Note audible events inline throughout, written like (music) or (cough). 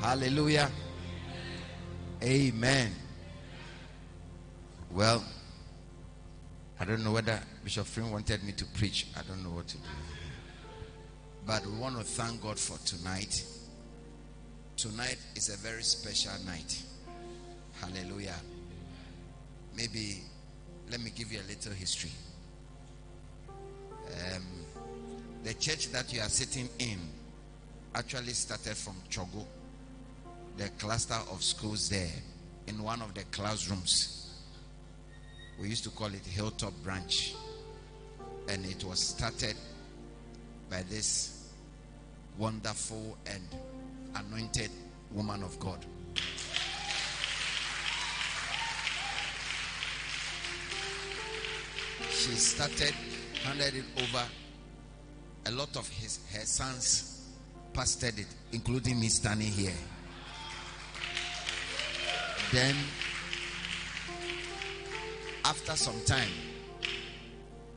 Hallelujah. Amen. Well, I don't know whether Bishop Frim wanted me to preach. I don't know what to do. But we want to thank God for tonight. Tonight is a very special night. Hallelujah. Maybe let me give you a little history. Um, the church that you are sitting in actually started from Chogo, the cluster of schools there, in one of the classrooms. We used to call it Hilltop Branch. And it was started by this wonderful and anointed woman of God. She started, handed it over. A lot of his her sons pastored it, including me standing here. Then, after some time,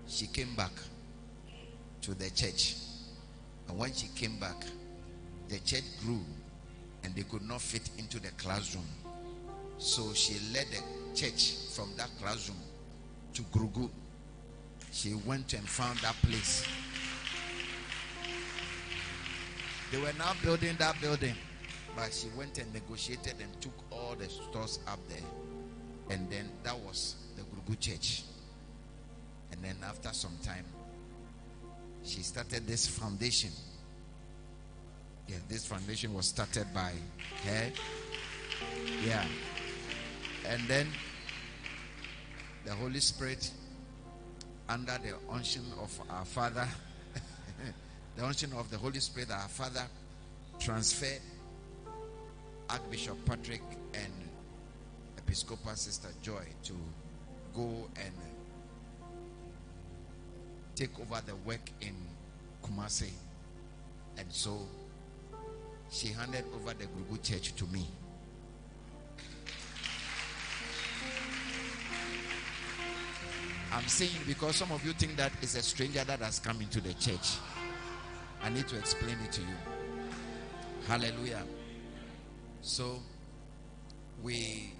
she came back to the church. And when she came back, the church grew and they could not fit into the classroom. So she led the church from that classroom to Grugu. She went and found that place. They were now building that building, but she went and negotiated and took all the stores up there. And then that was the Grugu church. And then after some time, she started this foundation. Yeah, this foundation was started by her. Yeah. And then the Holy Spirit, under the unction of our Father, (laughs) the unction of the Holy Spirit, our Father, transferred Archbishop Patrick and Episcopal Sister Joy to go and take over the work in Kumasi. And so she handed over the Grugu church to me. I'm saying because some of you think that it's a stranger that has come into the church. I need to explain it to you. Hallelujah. So we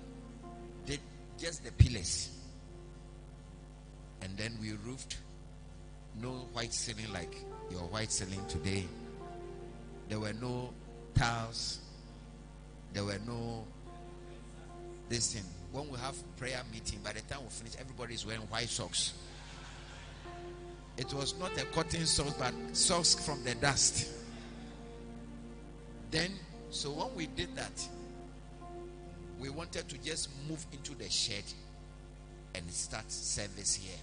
did just the pillars. And then we roofed no white ceiling like your white ceiling today. There were no tiles. There were no this thing. When we have prayer meeting, by the time we finish, everybody is wearing white socks. It was not a cotton socks, but socks from the dust. Then, so when we did that, we wanted to just move into the shed and start service here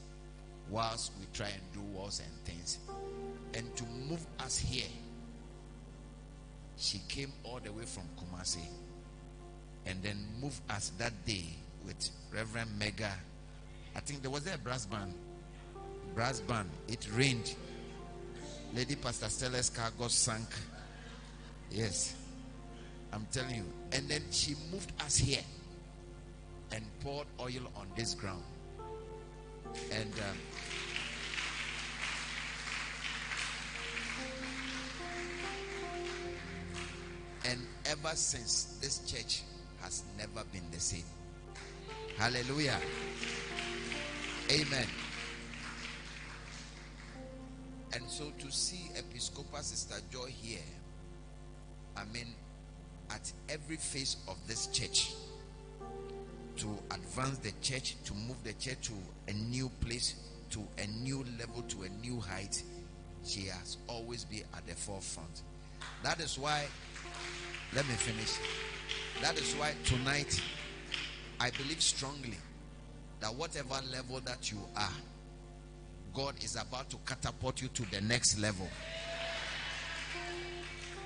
whilst we try and do walls and things. And to move us here, she came all the way from Kumasi and then moved us that day with Reverend Mega. I think there was a brass band. Brass band. It rained. Lady Pastor Stella's car got sunk. Yes. I'm telling you. And then she moved us here and poured oil on this ground. And um, and ever since this church has never been the same. Hallelujah. Amen. And so to see Episcopal Sister Joy here, I mean, at every phase of this church, to advance the church, to move the church to a new place, to a new level, to a new height, she has always been at the forefront. That is why, let me finish. That is why tonight, I believe strongly that whatever level that you are, God is about to catapult you to the next level.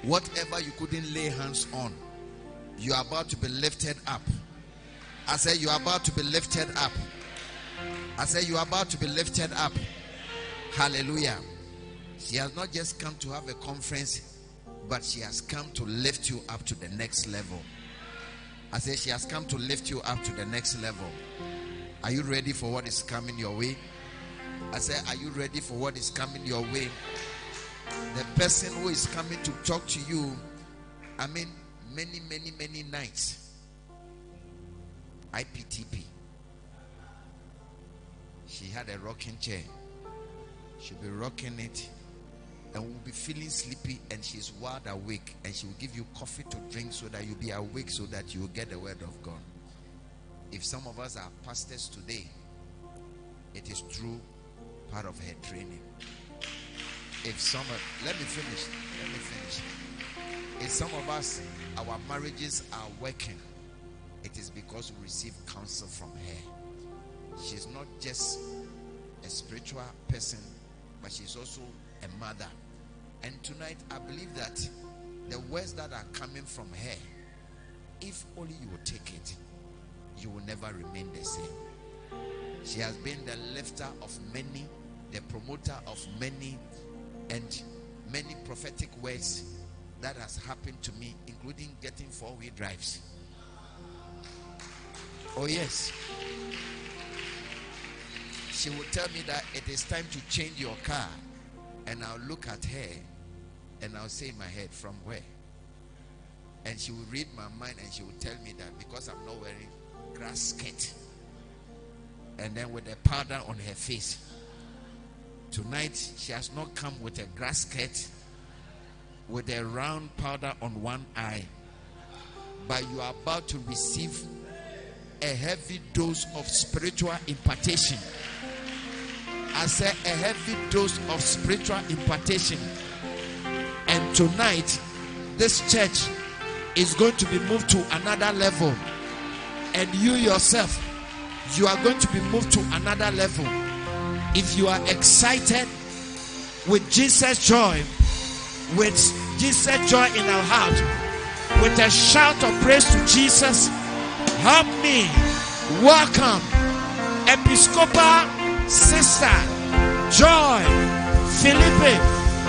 Whatever you couldn't lay hands on, you are about to be lifted up. I say, You are about to be lifted up. I say, You are about to be lifted up. Hallelujah. She has not just come to have a conference, but she has come to lift you up to the next level. I say, She has come to lift you up to the next level. Are you ready for what is coming your way? I say, Are you ready for what is coming your way? The person who is coming to talk to you, I mean, many, many, many nights. IPTP. She had a rocking chair. She'll be rocking it and will be feeling sleepy and she's wide awake and she will give you coffee to drink so that you'll be awake so that you will get the word of God. If some of us are pastors today, it is true part of her training. If some of, let me finish, let me finish. If some of us, our marriages are working, it is because we receive counsel from her. She's not just a spiritual person, but she's also a mother. And tonight, I believe that the words that are coming from her, if only you will take it, you will never remain the same. She has been the lifter of many, the promoter of many, and many prophetic words that has happened to me, including getting four-wheel drives. Oh yes. She will tell me that it is time to change your car. And I'll look at her and I'll say in my head, from where? And she will read my mind and she will tell me that because I'm not wearing grass skirt and then with a powder on her face. Tonight, she has not come with a grass skirt with a round powder on one eye, but you are about to receive a heavy dose of spiritual impartation. I said a heavy dose of spiritual impartation. And tonight, this church is going to be moved to another level. And you yourself, you are going to be moved to another level. If you are excited with Jesus' joy, with Jesus' joy in our heart, with a shout of praise to Jesus, help me welcome Episcopal Sister Joy Philippe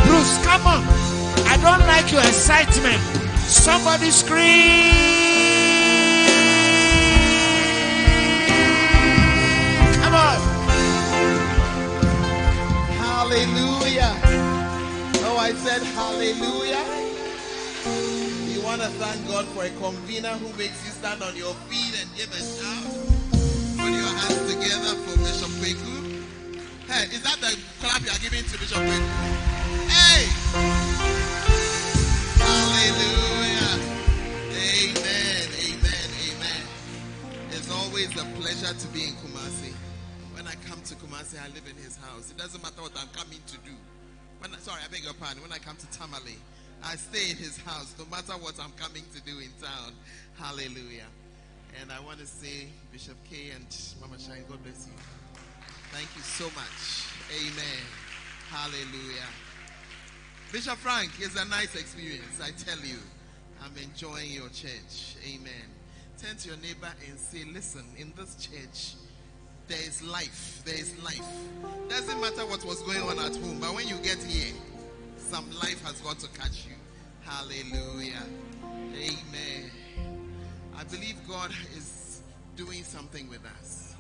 Bruse. Come on, I don't like your excitement. Somebody scream! Hallelujah. Oh, I said hallelujah. You want to thank God for a convener who makes you stand on your feet and give a shout. Put your hands together for Bishop Kweku. Hey, is that the clap you are giving to Bishop Kweku? Hey! Hallelujah. Amen. Amen. Amen. It's always a pleasure to be in Kumasi. When I come to Kumasi, I live in his house. It doesn't matter what I'm coming to do. When I, sorry, I beg your pardon. When I come to Tamale, I stay in his house no matter what I'm coming to do in town. Hallelujah. And I want to say, Bishop K and Mama Shine, God bless you. Thank you so much. Amen. Hallelujah. Bishop Frank is a nice experience, I tell you. I'm enjoying your church. Amen. Turn to your neighbor and say, Listen, in this church, there is life. There is life. Doesn't matter what was going on at home, but when you get here, some life has got to catch you. Hallelujah. Amen. I believe God is doing something with us.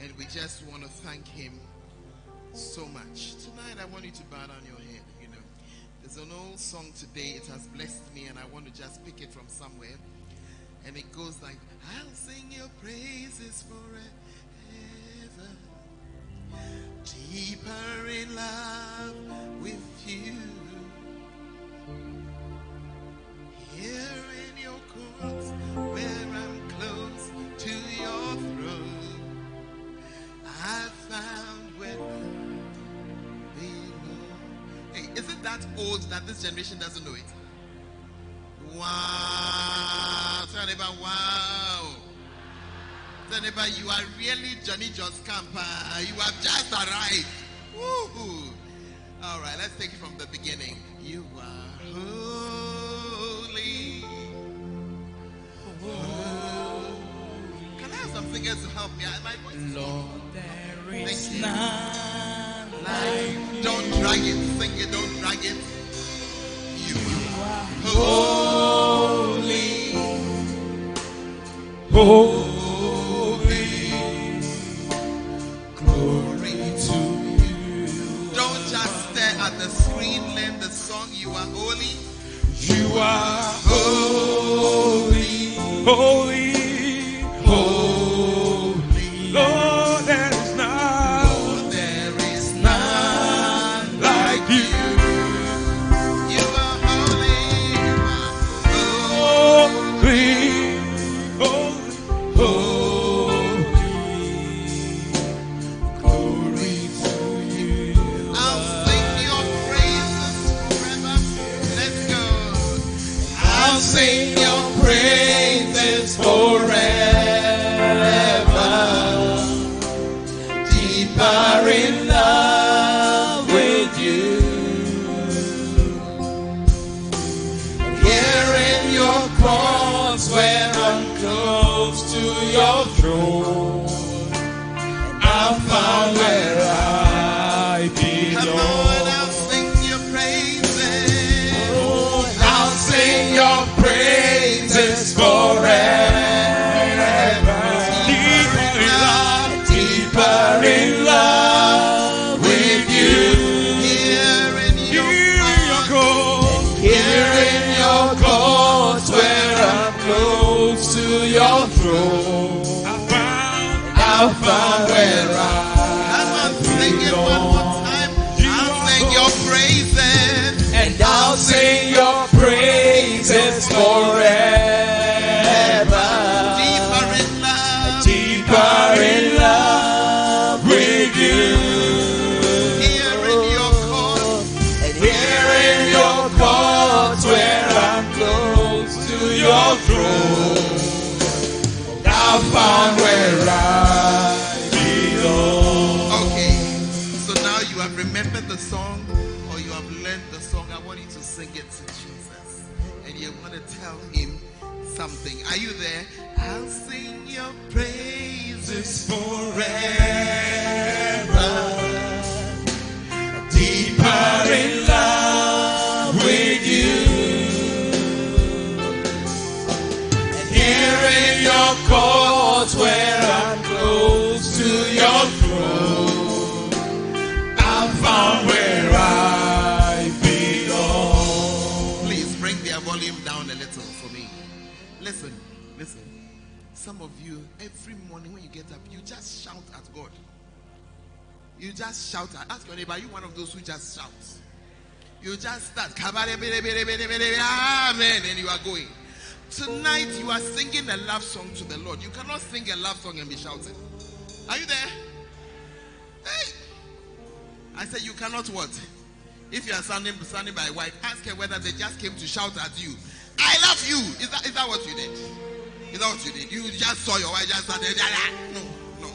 And we just want to thank Him so much. Tonight, I want you to bow down your head. You know, there's an old song today. It has blessed me, and I want to just pick it from somewhere. And it goes like, I'll sing your praises forever. Deeper in love with you. Here in your courts, where I'm close to your throne, I found where belong. Hey, isn't that old that this generation doesn't know it? Wow. Tell neighbor, wow. Tell neighbor, you are really Johnny John's camper. You have just arrived. Woo-hoo. All right, let's take it from the beginning. You are holy. holy. Can I have some singers to help me? My voice is Lord, there is Thank you. none like. Don't drag it. Sing it. Don't drag it. You are holy, holy. You are holy, holy. Throne. I found where I belong. Okay, so now you have remembered the song or you have learned the song. I want you to sing it to Jesus. And you want to tell him something. Are you there? I'll sing your praises forever. Deeper in courts where I'm close to your throne, I found where I belong. Please bring their volume down a little for me. Listen, listen. Some of you, every morning when you get up, you just shout at God. You just shout at. Ask your neighbor, you one of those who just shout? You just start. Amen. Ah, and you are going. Tonight you are singing a love song to the Lord. You cannot sing a love song and be shouting. Are you there? Hey. I said you cannot what? If you are standing, standing by wife, ask her whether they just came to shout at you. I love you. Is that, is that what you did? Is that what you did? You just saw your wife just started. No, no.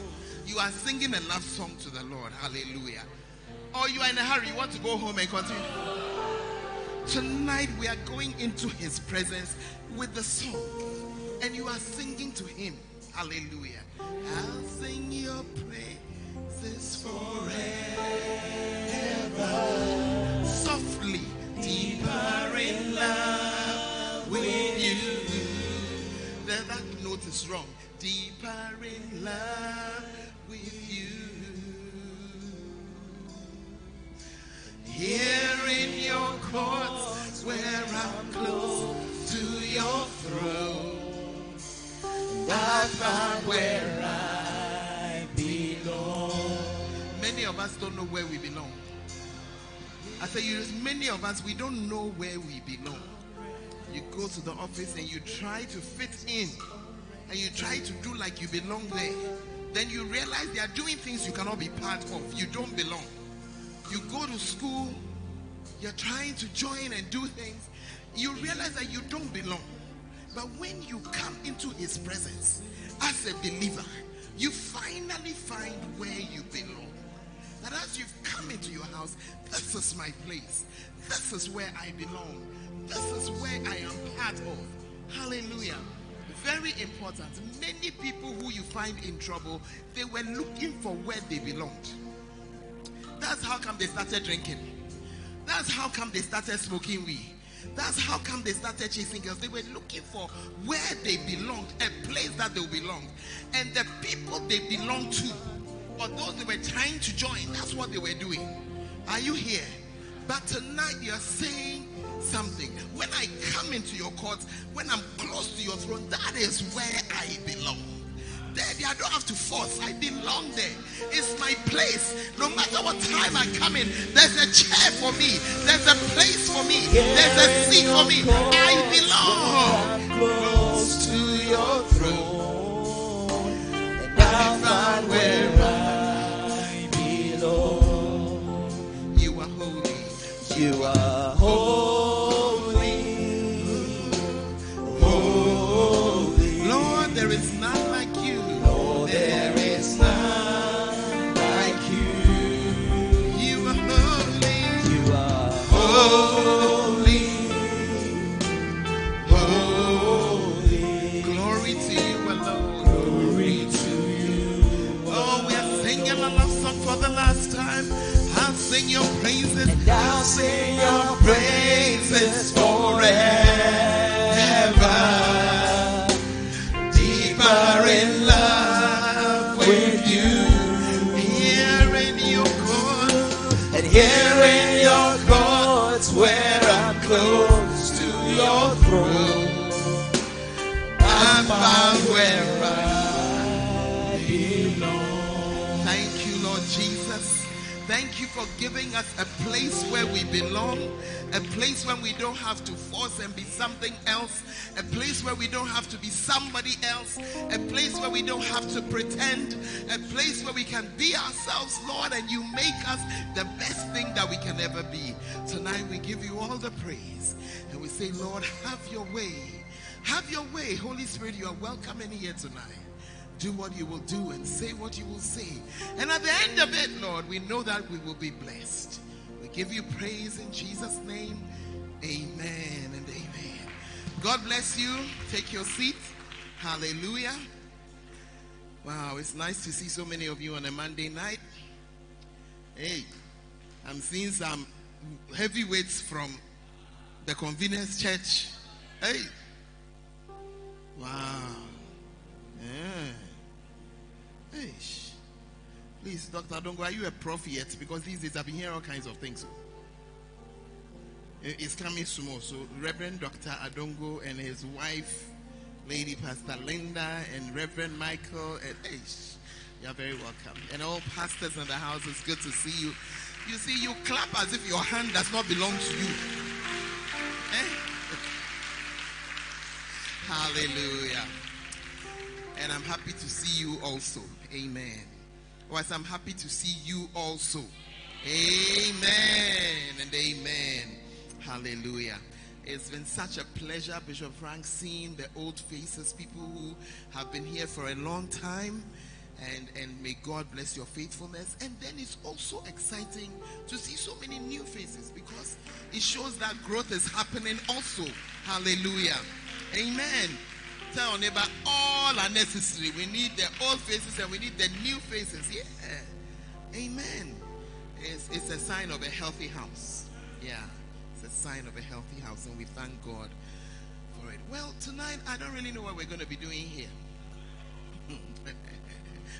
You are singing a love song to the Lord. Hallelujah. Or you are in a hurry. You want to go home and continue. Tonight we are going into his presence with the song. And you are singing to him. Hallelujah. I'll sing your praises forever. Softly, deeper in love with you. Then that note is wrong. Deeper in love with you. Here in your courts where I'm close to your throne. and I found where I belong. Many of us don't know where we belong. I say, you, many of us, we don't know where we belong. You go to the office and you try to fit in and you try to do like you belong there. Then you realize they are doing things you cannot be part of. You don't belong. You go to school, you're trying to join and do things. You realize that you don't belong. But when you come into his presence as a believer, you finally find where you belong. That as you've come into your house, this is my place. This is where I belong. This is where I am part of. Hallelujah. Very important. Many people who you find in trouble, they were looking for where they belonged. That's how come they started drinking. That's how come they started smoking weed. That's how come they started chasing girls. They were looking for where they belonged, a place that they belonged. And the people they belonged to, or those they were trying to join, that's what they were doing. Are you here? But tonight you're saying, something. When I come into your courts, when I'm close to your throne, that is where I belong. There, I don't have to force. I belong there. It's my place. No matter what time I come in, there's a chair for me. There's a place for me. There's a seat for me. I belong. close to your throne, I find where I belong. You are holy. You are holy, for giving us a place where we belong, a place where we don't have to force and be something else, a place where we don't have to be somebody else, a place where we don't have to pretend, a place where we can be ourselves, Lord, and you make us the best thing that we can ever be. Tonight we give you all the praise and we say, Lord, have your way. Have your way. Holy Spirit, you are welcome in here tonight do what you will do and say what you will say. And at the end of it, Lord, we know that we will be blessed. We give you praise in Jesus' name. Amen and amen. God bless you. Take your seat. Hallelujah. Wow, it's nice to see so many of you on a Monday night. Hey, I'm seeing some heavyweights from the convenience church. Hey. Wow. Yeah. Hey. Please, Dr. Adongo, are you a prophet yet? Because these days I've been hearing all kinds of things. It's coming small. So, Reverend Dr. Adongo and his wife, Lady Pastor Linda, and Reverend Michael, and hey, you're very welcome. And all pastors in the house, it's good to see you. You see, you clap as if your hand does not belong to you. Eh? Hallelujah. And I'm happy to see you also. Amen. Whilst I'm happy to see you also. Amen and amen. Hallelujah. It's been such a pleasure, Bishop Frank, seeing the old faces, people who have been here for a long time. And, and may God bless your faithfulness. And then it's also exciting to see so many new faces because it shows that growth is happening also. Hallelujah. Amen. Tell your neighbor, all are necessary. We need the old faces and we need the new faces. Yeah. Amen. It's, it's a sign of a healthy house. Yeah. It's a sign of a healthy house. And we thank God for it. Well, tonight, I don't really know what we're going to be doing here. (laughs)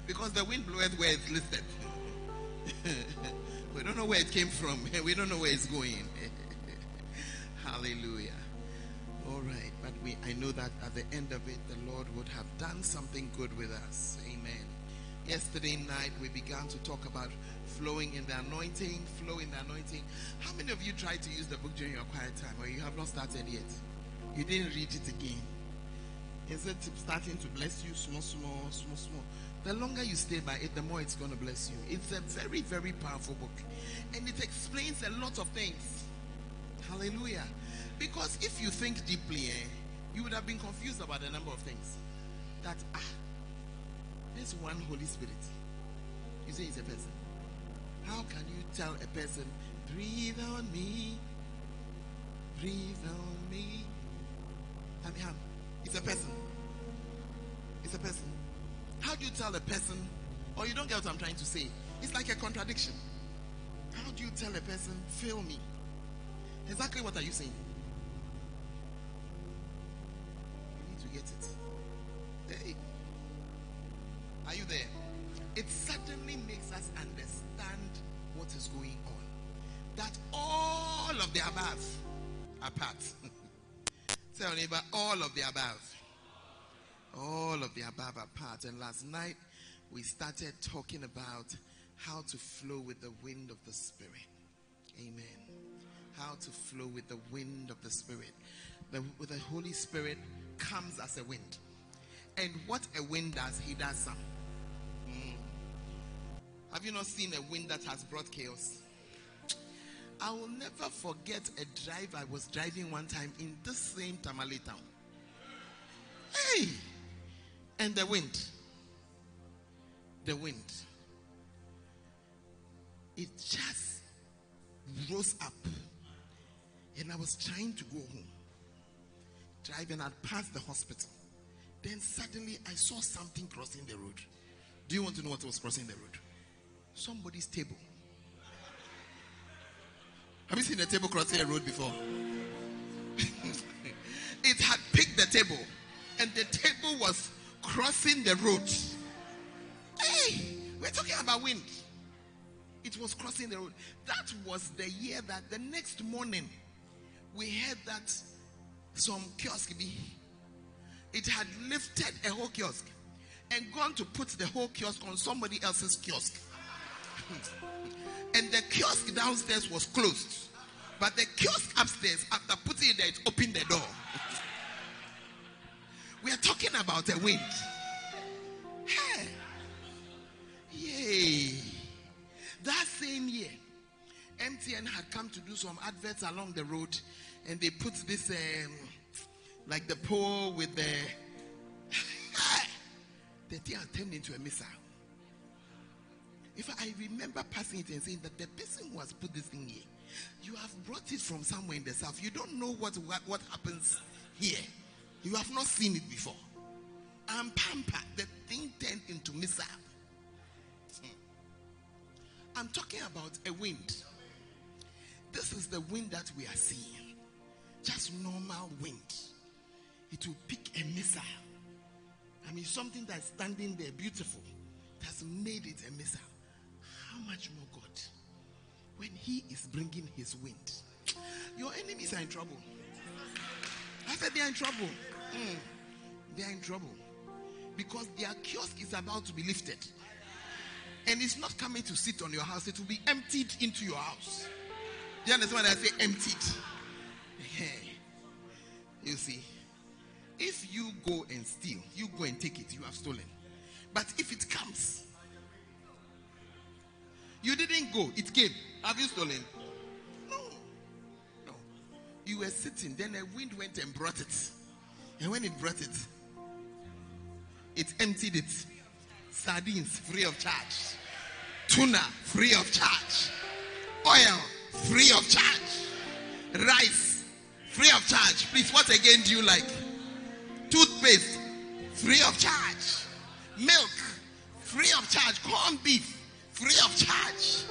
because the wind bloweth where it listeth. (laughs) we don't know where it came from. (laughs) we don't know where it's going. Hallelujah. All right, but we I know that at the end of it, the Lord would have done something good with us. Amen. Yesterday night we began to talk about flowing in the anointing, flowing the anointing. How many of you tried to use the book during your quiet time, or you have not started yet? You didn't read it again. Is it starting to bless you small, small, small, small? The longer you stay by it, the more it's going to bless you. It's a very, very powerful book, and it explains a lot of things. Hallelujah. Because if you think deeply, eh, you would have been confused about a number of things. That, ah, there's one Holy Spirit. You say it's a person. How can you tell a person, breathe on me, breathe on me? I mean, how? It's a person. It's a person. How do you tell a person, or you don't get what I'm trying to say? It's like a contradiction. How do you tell a person, feel me? Exactly what are you saying? You need to get it. Hey. Are you there? It certainly makes us understand what is going on. That all of the above, apart. (laughs) Tell neighbor, all of the above. All of the above apart. And last night we started talking about how to flow with the wind of the Spirit. Amen. How to flow with the wind of the Spirit. The, with the Holy Spirit comes as a wind. And what a wind does, he does some. Mm. Have you not seen a wind that has brought chaos? I will never forget a drive I was driving one time in this same Tamale town. Hey! And the wind. The wind. It just rose up. And I was trying to go home. Driving, I'd passed the hospital. Then suddenly I saw something crossing the road. Do you want to know what was crossing the road? Somebody's table. Have you seen a table crossing a road before? (laughs) it had picked the table, and the table was crossing the road. Hey, we're talking about wind. It was crossing the road. That was the year that the next morning we heard that some kiosk be it had lifted a whole kiosk and gone to put the whole kiosk on somebody else's kiosk. (laughs) and the kiosk downstairs was closed. But the kiosk upstairs, after putting it there, it opened the door. (laughs) we are talking about a wind. Hey. Yay. That same year, MTN had come to do some adverts along the road and they put this um, like the pole with the (laughs) the thing had turned into a missile. If I remember passing it and saying that the person who has put this thing here, you have brought it from somewhere in the south. You don't know what what, what happens here. You have not seen it before. And pampa, the thing turned into missile. Hmm. I'm talking about a wind. This is the wind that we are seeing. Just normal wind it will pick a missile. I mean, something that's standing there beautiful has made it a missile. How much more God when He is bringing His wind? Your enemies are in trouble. I said they are in trouble. Mm. They are in trouble because their kiosk is about to be lifted. And it's not coming to sit on your house, it will be emptied into your house. Do you understand what I say? Emptied. You see, if you go and steal, you go and take it, you have stolen. But if it comes, you didn't go, it came. Have you stolen? No. No. You were sitting, then a wind went and brought it. And when it brought it, it emptied it. Sardines free of charge. Tuna free of charge. Oil free of charge. Rice free of charge. Please, what again do you like? toothpaste. Free of charge, milk. Free of charge, Corn beef. Free of charge.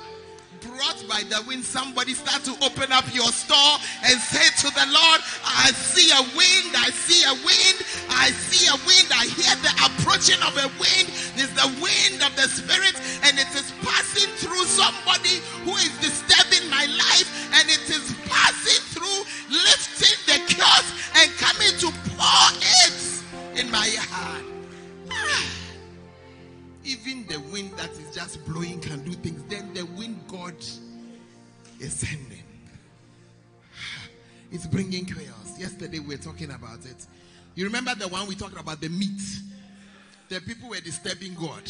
Brought by the wind, somebody start to open up your store and say to the Lord, I see a wind, I see a wind, I see a wind, I hear the approaching of a wind. It's the wind we talked about the meat? The people were disturbing God.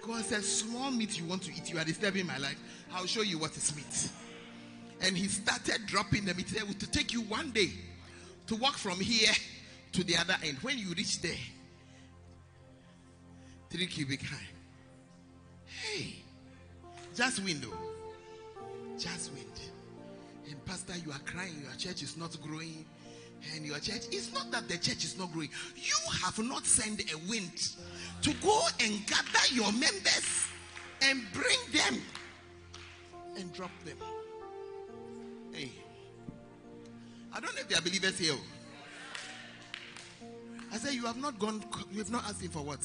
God said, Small meat you want to eat, you are disturbing my life. I'll show you what is meat. And he started dropping the meat. It will take you one day to walk from here to the other end. When you reach there, three cubic high. Hey, just window, oh. just wind. And pastor, you are crying. Your church is not growing. And your church, it's not that the church is not growing. You have not sent a wind to go and gather your members and bring them and drop them. Hey, I don't know if they are believers here. I said, You have not gone, you have not asked him for what?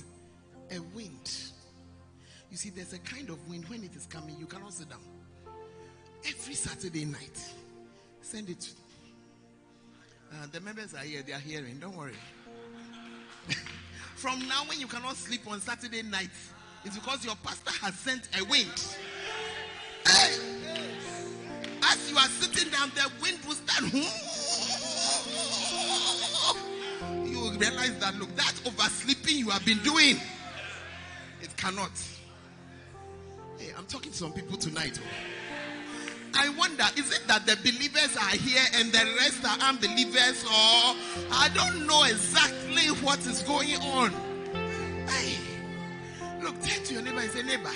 A wind. You see, there's a kind of wind when it is coming, you cannot sit down. Every Saturday night, send it Uh, the members are here, they are hearing. Don't worry. (laughs) From now, when you cannot sleep on Saturday night, it's because your pastor has sent a wind. Hey! As you are sitting down, the wind will start. (laughs) You will realize that, look, that oversleeping you have been doing, it cannot. Hey, I'm talking to some people tonight. oh. I wonder, is it that the believers are here and the rest are unbelievers, or I don't know exactly what is going on? Hey, look, turn to your neighbor and say, neighbor,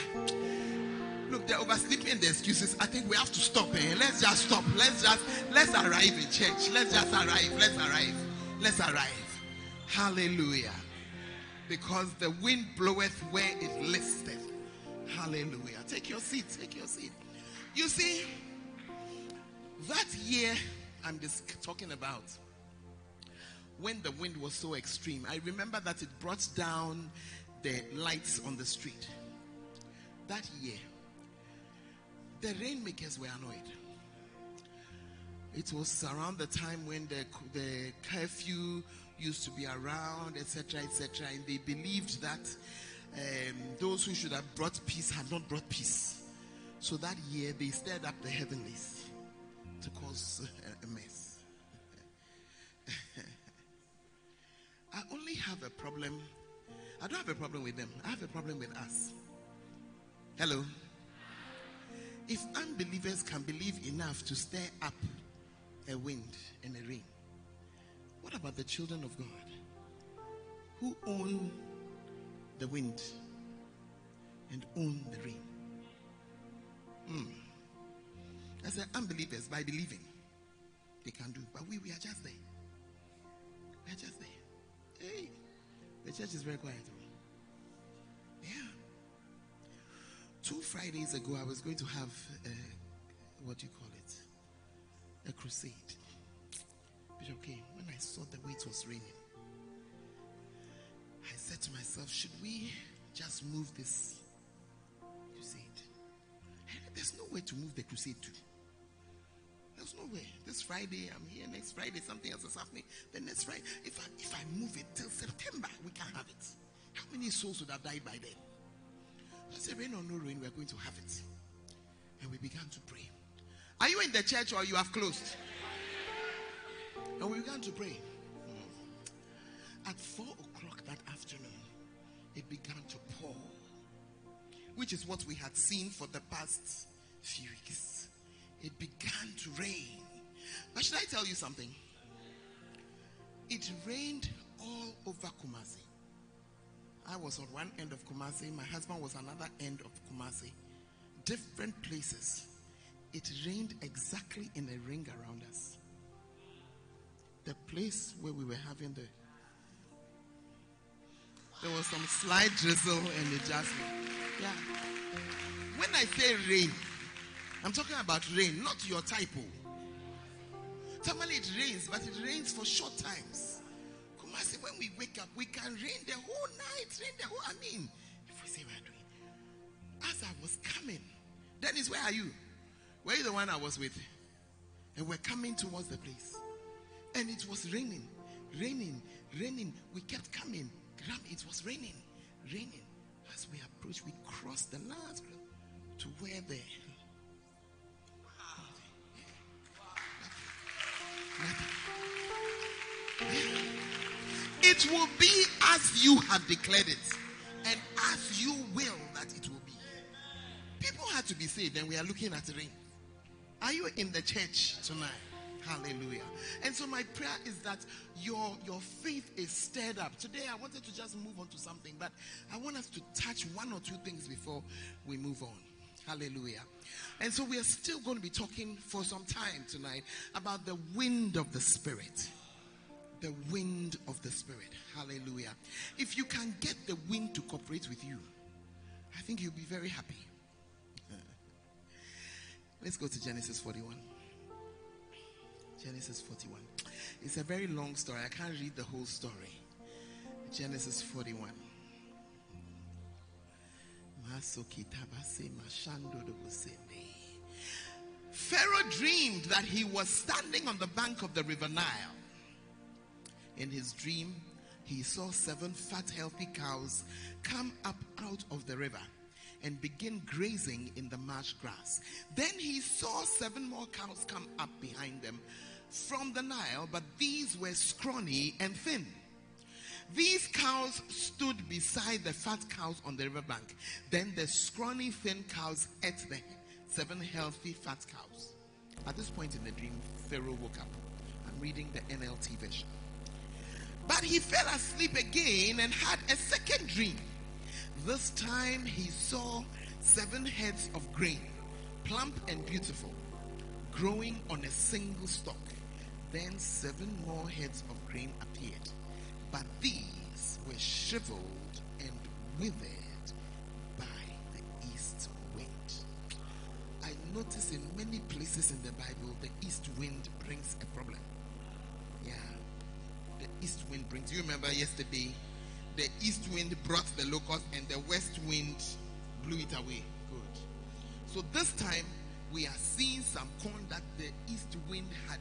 look, they're oversleeping the excuses. I think we have to stop. Eh? Let's just stop. Let's just let's arrive in church. Let's just arrive. Let's arrive. Let's arrive. Hallelujah. Because the wind bloweth where it listeth. Hallelujah. Take your seat. Take your seat. You see, that year I'm just talking about, when the wind was so extreme, I remember that it brought down the lights on the street. That year, the rainmakers were annoyed. It was around the time when the, the curfew used to be around, etc., etc., and they believed that um, those who should have brought peace had not brought peace. So that year they stirred up the heavenlies to cause a, a mess. (laughs) I only have a problem. I don't have a problem with them. I have a problem with us. Hello. If unbelievers can believe enough to stir up a wind and a rain, what about the children of God who own the wind and own the rain? Hmm. I said, unbelievers, by believing, they can do. But we, we are just there. We are just there. Hey, the church is very quiet. oh. Yeah. Two Fridays ago, I was going to have, uh, what do you call it? A crusade. Bishop came. When I saw the way it was raining, I said to myself, should we just move this crusade? There's no way to move the crusade to. There's no way. This Friday, I'm here. Next Friday, something else is happening. The next Friday, if I if I move it till September, we can have it. How many souls would have died by then? I said, rain or no rain, we're going to have it. And we began to pray. Are you in the church or you have closed? And we began to pray. Mm. At four o'clock that afternoon, it began to pour, which is what we had seen for the past few weeks. It began to rain. But should I tell you something? It rained all over Kumasi. I was on one end of Kumasi, my husband was another end of Kumasi. Different places. It rained exactly in a ring around us. The place where we were having the there was some slight drizzle and it just yeah. When I say rain, I'm talking about rain, not your typo. Normally it rains, but it rains for short times. Kumasi, when we wake up, we can rain the whole night, rain the whole. I mean, if we say we're doing. As I was coming, Dennis, where are you? Where you the one I was with? And we're coming towards the place. And it was raining, raining, raining. We kept coming. Ram, it was raining, raining. As we approached, we crossed the last to where the It will be as you have declared it, and as you will that it will be. People had to be saved, and we are looking at rain. Are you in the church tonight? Hallelujah. And so my prayer is that your your faith is stirred up. Today I wanted to just move on to something, but I want us to touch one or two things before we move on. Hallelujah. And so we are still going to be talking for some time tonight about the wind of the spirit. The wind of the spirit. Hallelujah. If you can get the wind to cooperate with you, I think you'll be very happy. (laughs) Let's go to Genesis 41. Genesis 41. It's a very long story. I can't read the whole story. Genesis 41. Pharaoh dreamed that he was standing on the bank of the river Nile In his dream, he saw seven fat, healthy cows come up out of the river and begin grazing in the marsh grass. Then he saw seven more cows come up behind them from the Nile, but these were scrawny and thin. These cows stood beside the fat cows on the riverbank. Then the scrawny, thin cows ate the seven healthy fat cows. At this point in the dream, Pharaoh woke up. I'm reading the NLT version. But he fell asleep again and had a second dream. This time he saw seven heads of grain, plump and beautiful, growing on a single stalk. Then seven more heads of grain appeared, but these were shriveled and withered by the east wind. I notice in many places in the Bible, the east wind brings a problem. Yeah. The east wind brings. You remember yesterday, the east wind brought the locust and the west wind blew it away. Good. So this time, we are seeing some corn that the east wind had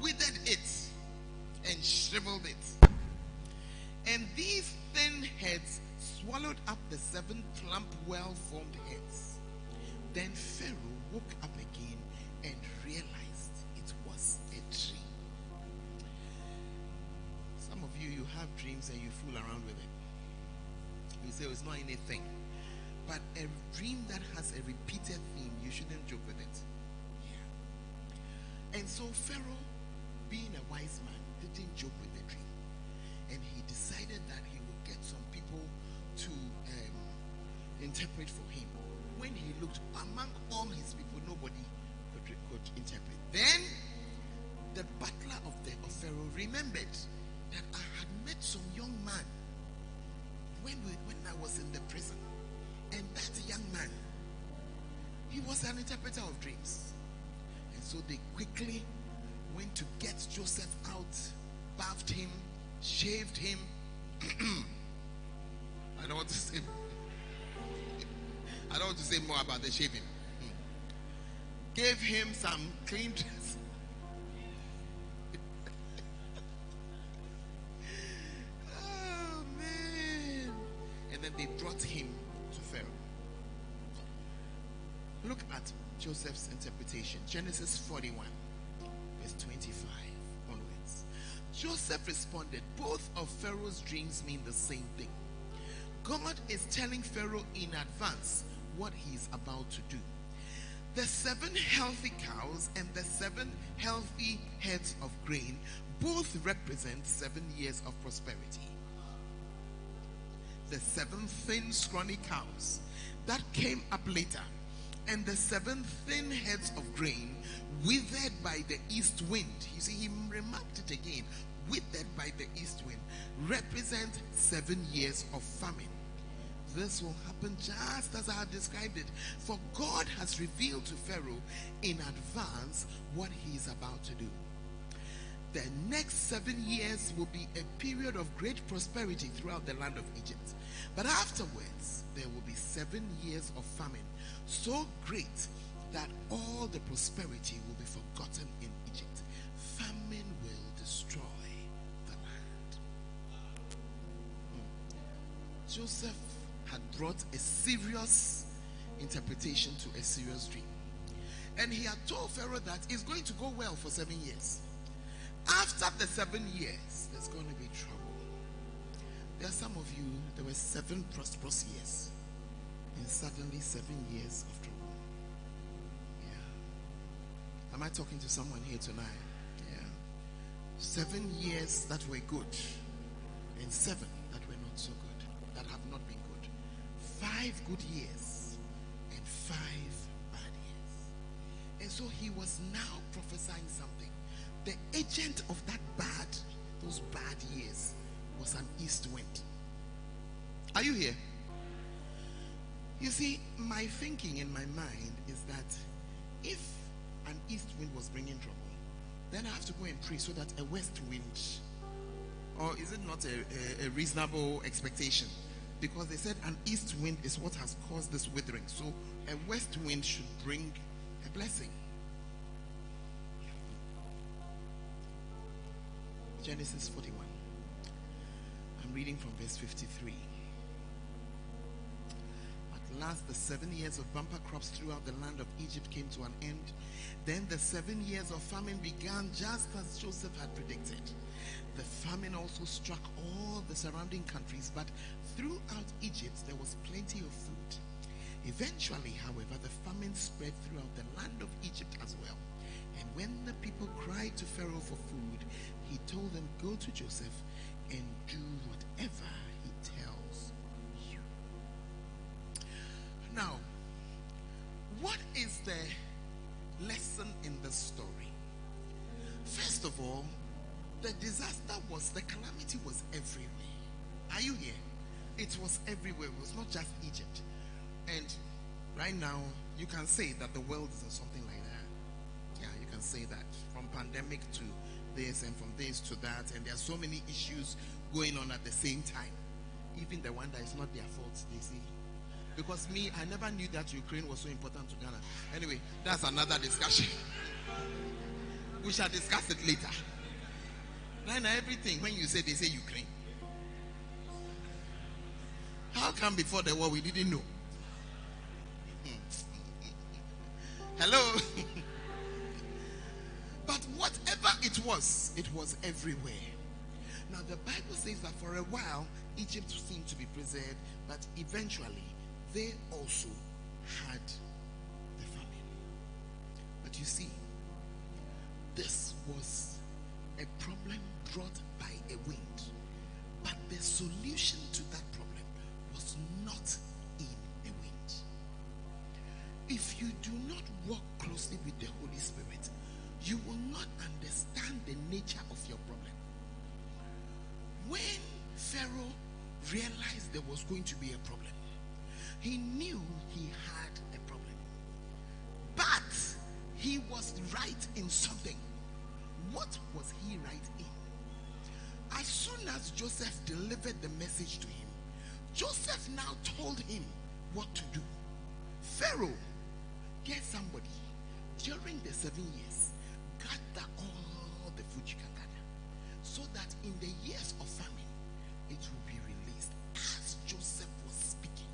withered it and shriveled it. And these thin heads swallowed up the seven plump, well formed heads. Then Pharaoh woke up again and realized it was a dream. Some of you, you have dreams and you fool around with it. You say oh, it's not anything. But a dream that has a repeated theme, you shouldn't joke with it. Yeah. And so Pharaoh, being a wise man, didn't joke with the dream. Decided that he would get some people to um, interpret for him. When he looked among all his people, nobody could, could interpret. Then the butler of the of Pharaoh remembered that I had met some young man when we, when I was in the prison, and that young man, he was an interpreter of dreams, and so they quickly went to get Joseph out, bathed him, shaved him. (clears throat) I don't want to say. I don't want to say more about the shaving. Hmm. Gave him some clean dress. Joseph responded, Both of Pharaoh's dreams mean the same thing. God is telling Pharaoh in advance what he's about to do. The seven healthy cows and the seven healthy heads of grain both represent seven years of prosperity. The seven thin, scrawny cows that came up later, and the seven thin heads of grain withered by the east wind. You see, he remarked it again withered by the east wind represent seven years of famine. This will happen just as I have described it. For God has revealed to Pharaoh in advance what he is about to do. The next seven years will be a period of great prosperity throughout the land of Egypt. But afterwards, there will be seven years of famine, so great that all the prosperity will be forgotten in Joseph had brought a serious interpretation to a serious dream. And he had told Pharaoh that it's going to go well for seven years. After the seven years, there's going to be trouble. There are some of you, there were seven prosperous years, and suddenly seven years of trouble. Yeah. Am I talking to someone here tonight? Yeah. Seven years that were good, and seven that have not been good. Five good years, and five bad years. And so he was now prophesying something. The agent of that bad, those bad years, was an east wind. Are you here? You see, my thinking in my mind is that if an east wind was bringing trouble, then I have to go and pray so that a west wind, or is it not a, a, a reasonable expectation? Because they said an east wind is what has caused this withering. So a west wind should bring a blessing. Genesis 41. I'm reading from verse 53. At last, the seven years of bumper crops throughout the land of Egypt came to an end. Then the seven years of famine began just as Joseph had predicted. The famine also struck all the surrounding countries, but throughout Egypt there was plenty of food. Eventually, however, the famine spread throughout the land of Egypt as well. And when the people cried to Pharaoh for food, he told them, Go to Joseph and do whatever he tells you. Now, what is the lesson in this story? First of all, the disaster was, the calamity was everywhere. Are you here? It was everywhere. It was not just Egypt. And right now, you can say that the world is something like that. Yeah, you can say that. From pandemic to this and from this to that. And there are so many issues going on at the same time. Even the one that is not their fault, they see. Because me, I never knew that Ukraine was so important to Ghana. Anyway, that's another discussion. (laughs) we shall discuss it later. Right everything, when you say they say Ukraine. How come before the war we didn't know? (laughs) Hello? (laughs) but whatever it was, it was everywhere. Now, the Bible says that for a while, Egypt seemed to be preserved, but eventually, they also had the famine. But you see, this was a problem brought by a wind. But the solution to that problem was not in a wind. If you do not walk closely with the Holy Spirit, you will not understand the nature of your problem. When Pharaoh realized there was going to be a problem, he knew he had a problem. But he was right in something. What was he right in? As soon as Joseph delivered the message to him, Joseph now told him what to do. Pharaoh, get somebody during the seven years, gather all the food you can gather, so that in the years of famine, it will be released. As Joseph was speaking,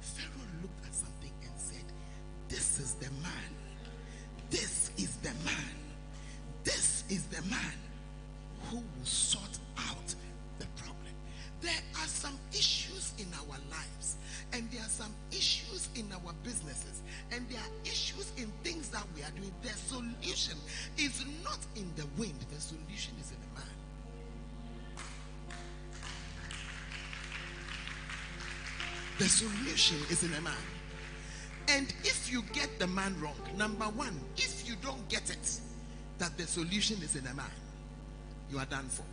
Pharaoh looked at something and said, This is the man. Is in a man. And if you get the man wrong, number one, if you don't get it, that the solution is in a man, you are done for.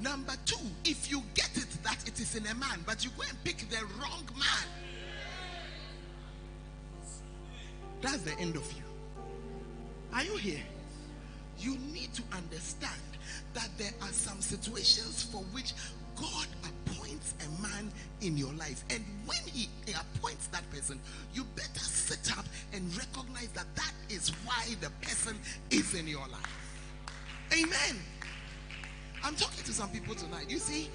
Number two, if you get it that it is in a man, but you go and pick the wrong man, that's the end of you. Are you here? You need to understand that there are some situations for which God appoints a man in your life. And when he appoints that person, you better sit up and recognize that that is why the person is in your life. Amen. I'm talking to some people tonight. You see,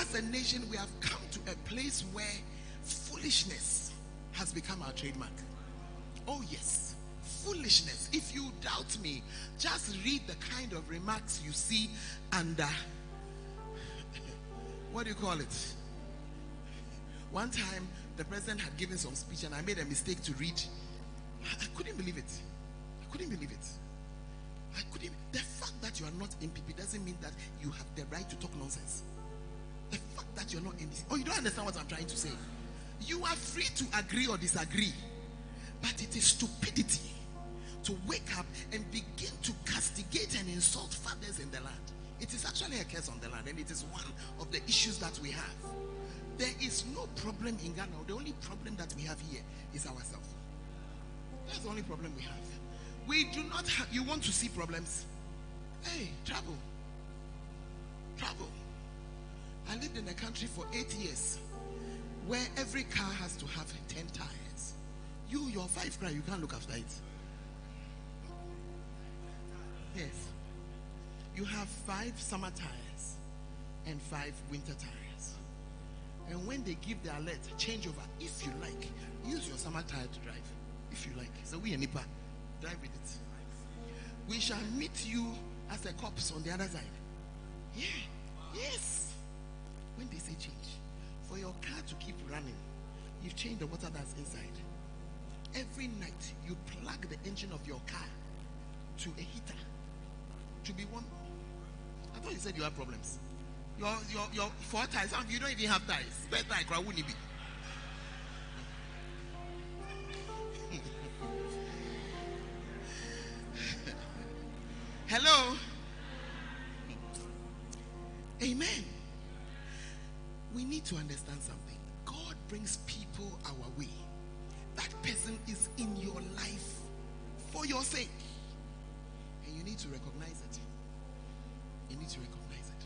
as a nation, we have come to a place where foolishness has become our trademark. Oh, yes. Foolishness. If you doubt me, just read the kind of remarks you see under what do you call it? One time, the president had given some speech, and I made a mistake to read. I couldn't believe it. I couldn't believe it. I couldn't. The fact that you are not NPP doesn't mean that you have the right to talk nonsense. The fact that you're not in this. Oh, you don't understand what I'm trying to say. You are free to agree or disagree, but it is stupidity to wake up and begin to castigate and insult fathers in the land. It is actually a curse on the land, and it is one of the issues that we have. There is no problem in Ghana. The only problem that we have here is ourselves. That's the only problem we have. We do not have, you want to see problems? Hey, travel. Travel. I lived in a country for eight years where every car has to have 10 tires. You, your five car, you can't look after it. Yes. You have five summer tires and five winter tires. And when they give the alert, change over. If you like, use your summer tire to drive. If you like. So we and Nipa, drive with it. We shall meet you as the cops on the other side. Yeah. Yes. When they say change, for your car to keep running, you've changed the water that's inside. Every night you plug the engine of your car to a heater to be warm. Thought you said you have problems. Your your your four of you don't even have ties. Better tire, crowd wouldn't it be? (laughs) Hello. Amen. We need to understand something. God brings people our way. That person is in your life for your sake. And you need to recognize. You need to recognize it.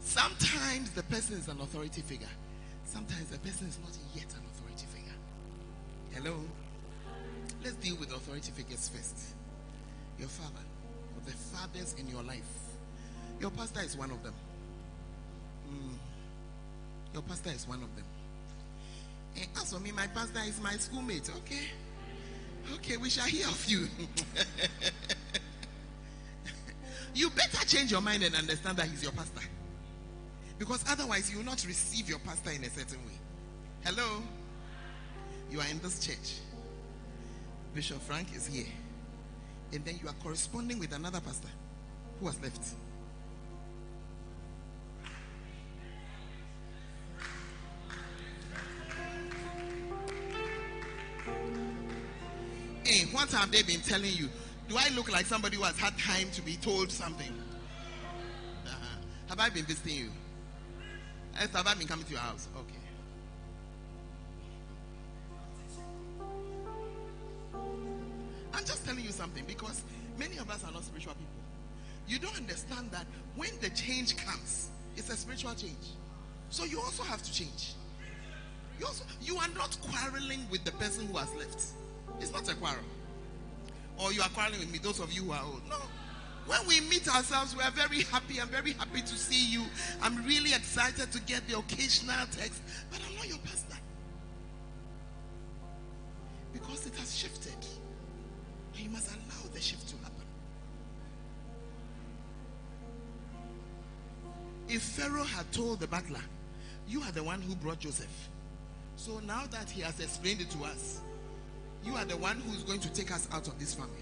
Sometimes the person is an authority figure. Sometimes the person is not yet an authority figure. Hello? Let's deal with authority figures first. Your father, or the fathers in your life. Your pastor is one of them. Mm. Your pastor is one of them. And as for me, my pastor is my schoolmate. Okay. Okay, we shall hear of you. (laughs) you better change your mind and understand that he's your pastor. Because otherwise, you will not receive your pastor in a certain way. Hello? You are in this church. Bishop Frank is here. And then you are corresponding with another pastor who has left. Hey, what have they been telling you? Do I look like somebody who has had time to be told something? Uh-huh. Have I been visiting you? Esther, have I been coming to your house? Okay. I'm just telling you something because many of us are not spiritual people. You don't understand that when the change comes, it's a spiritual change. So you also have to change. You also you are not quarreling with the person who has left. It's not a quarrel. Or you are quarreling with me, those of you who are old. No. When we meet ourselves, we are very happy. I'm very happy to see you. I'm really excited to get the occasional text, but I'm not your pastor. Because it has shifted. And you must allow the shift to happen. If Pharaoh had told the butler, You are the one who brought Joseph. So now that he has explained it to us, you are the one who is going to take us out of this family.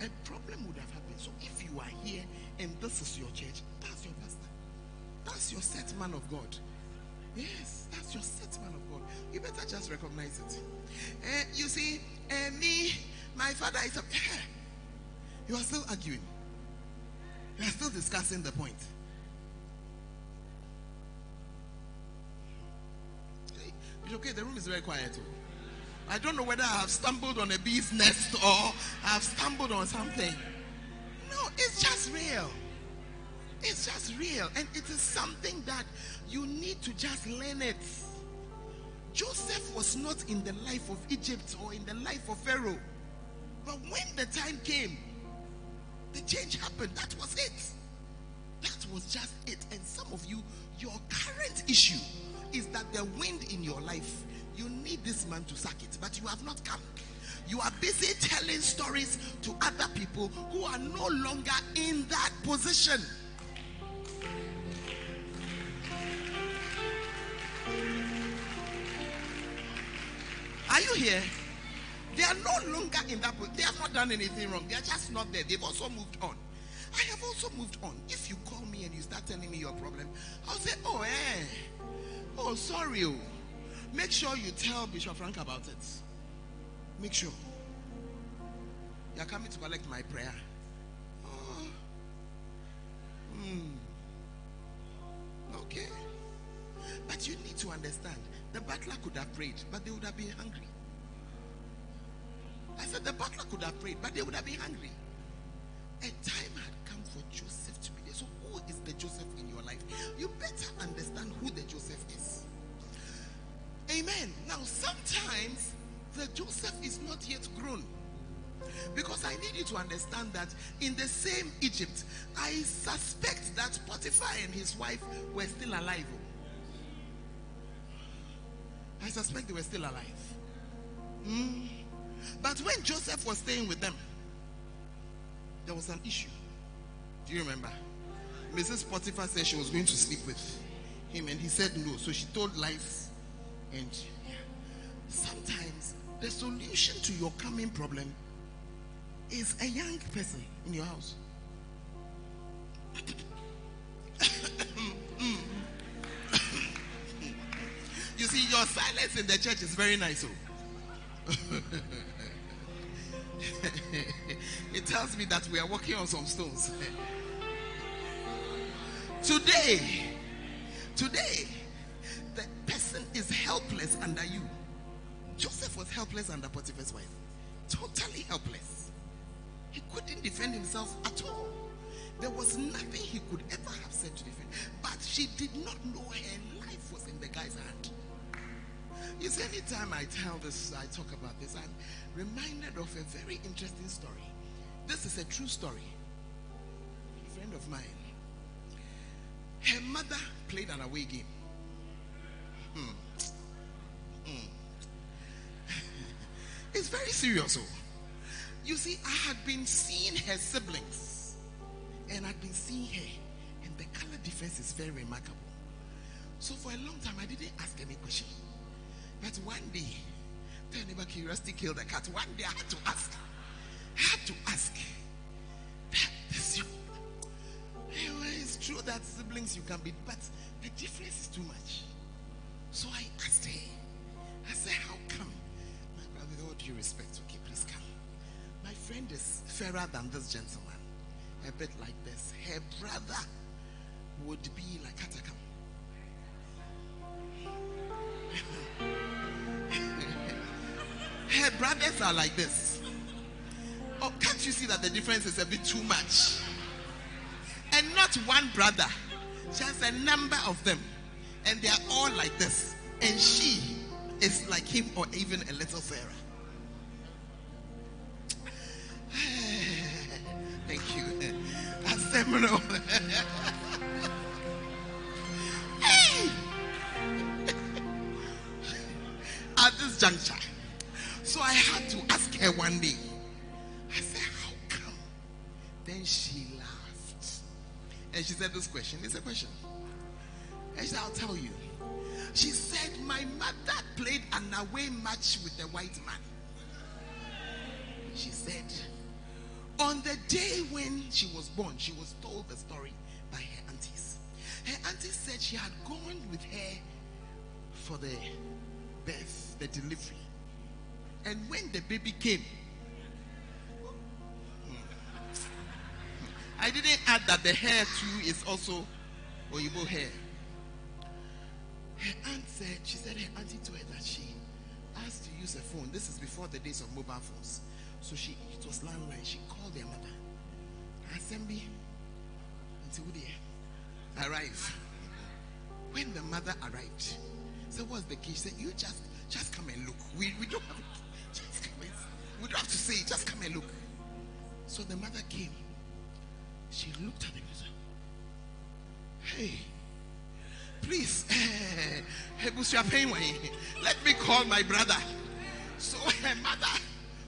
A problem would have happened. So if you are here and this is your church, that's your pastor. That's your set man of God. Yes, that's your set man of God. You better just recognize it. Uh, you see, uh, me, my father is a. (laughs) you are still arguing. You are still discussing the point. It's okay, the room is very quiet. I don't know whether I have stumbled on a bee's nest or I have stumbled on something. No, it's just real. It's just real. And it is something that you need to just learn it. Joseph was not in the life of Egypt or in the life of Pharaoh. But when the time came, the change happened. That was it. That was just it. And some of you, your current issue is that the wind in your life, you need this man to suck it, but you have not come. You are busy telling stories to other people who are no longer in that position. Are you here? They are no longer in that position. They have not done anything wrong. They are just not there. They've also moved on. I have also moved on. If you call me and you start telling me your problem, I'll say, oh, eh. Oh, sorry. Oh. Make sure you tell Bishop Frank about it. Make sure. You're coming to collect my prayer. Oh. Hmm. Okay. But you need to understand the butler could have prayed, but they would have been hungry. I said the butler could have prayed, but they would have been hungry. A time had come for Joseph to be there. So, who is the Joseph in your life? You better understand who the Joseph. Amen. Now, sometimes the Joseph is not yet grown. Because I need you to understand that in the same Egypt, I suspect that Potiphar and his wife were still alive. I suspect they were still alive. Mm. But when Joseph was staying with them, there was an issue. Do you remember? Mrs. Potiphar said she was going to sleep with him, and he said no. So she told lies. Sometimes the solution to your coming problem is a young person in your house. (coughs) you see, your silence in the church is very nice. Oh. (laughs) it tells me that we are walking on some stones. (laughs) today, today, person is helpless under you. Joseph was helpless under Potiphar's wife. Totally helpless. He couldn't defend himself at all. There was nothing he could ever have said to defend. But she did not know her life was in the guy's hand. You see, anytime I tell this, I talk about this, I'm reminded of a very interesting story. This is a true story. A friend of mine, her mother played an away game. Hmm. Hmm. (laughs) it's very serious. Oh. You see, I had been seeing her siblings, and I'd been seeing her, and the color difference is very remarkable. So for a long time, I didn't ask any question. But one day, tell neighbor curiosity killed the cat. One day I had to ask. I had to ask. It's true that siblings you can be, but the difference is too much. So I asked her. I said, How come? My brother, with all due respect, okay, please come. My friend is fairer than this gentleman. A bit like this. Her brother would be like Katakam. her brothers are like this. Oh, can't you see that the difference is a bit too much? And not one brother, just a number of them. And they are all like this. And she is like him or even a little fairer. (sighs) Thank you. A seminal. (laughs) hey! (laughs) At this juncture. So I had to ask her one day. I said, How come? Then she laughed. And she said, This question is a question. Said, I'll tell you. She said, My mother played an away match with a white man. She said, On the day when she was born, she was told the story by her aunties. Her aunties said she had gone with her for the birth, the delivery. And when the baby came, I didn't add that the hair too is also Oyibo hair. Her aunt said, she said her auntie told her that she asked to use a phone. This is before the days of mobile phones. So she it was landline. She called their mother. Assembly until they arrive. When the mother arrived, so what's the key? She said, You just just come and look. We, we don't have just come and, we don't have to say just come and look. So the mother came. She looked at the said, Hey, please, (laughs) let me call my brother. So her mother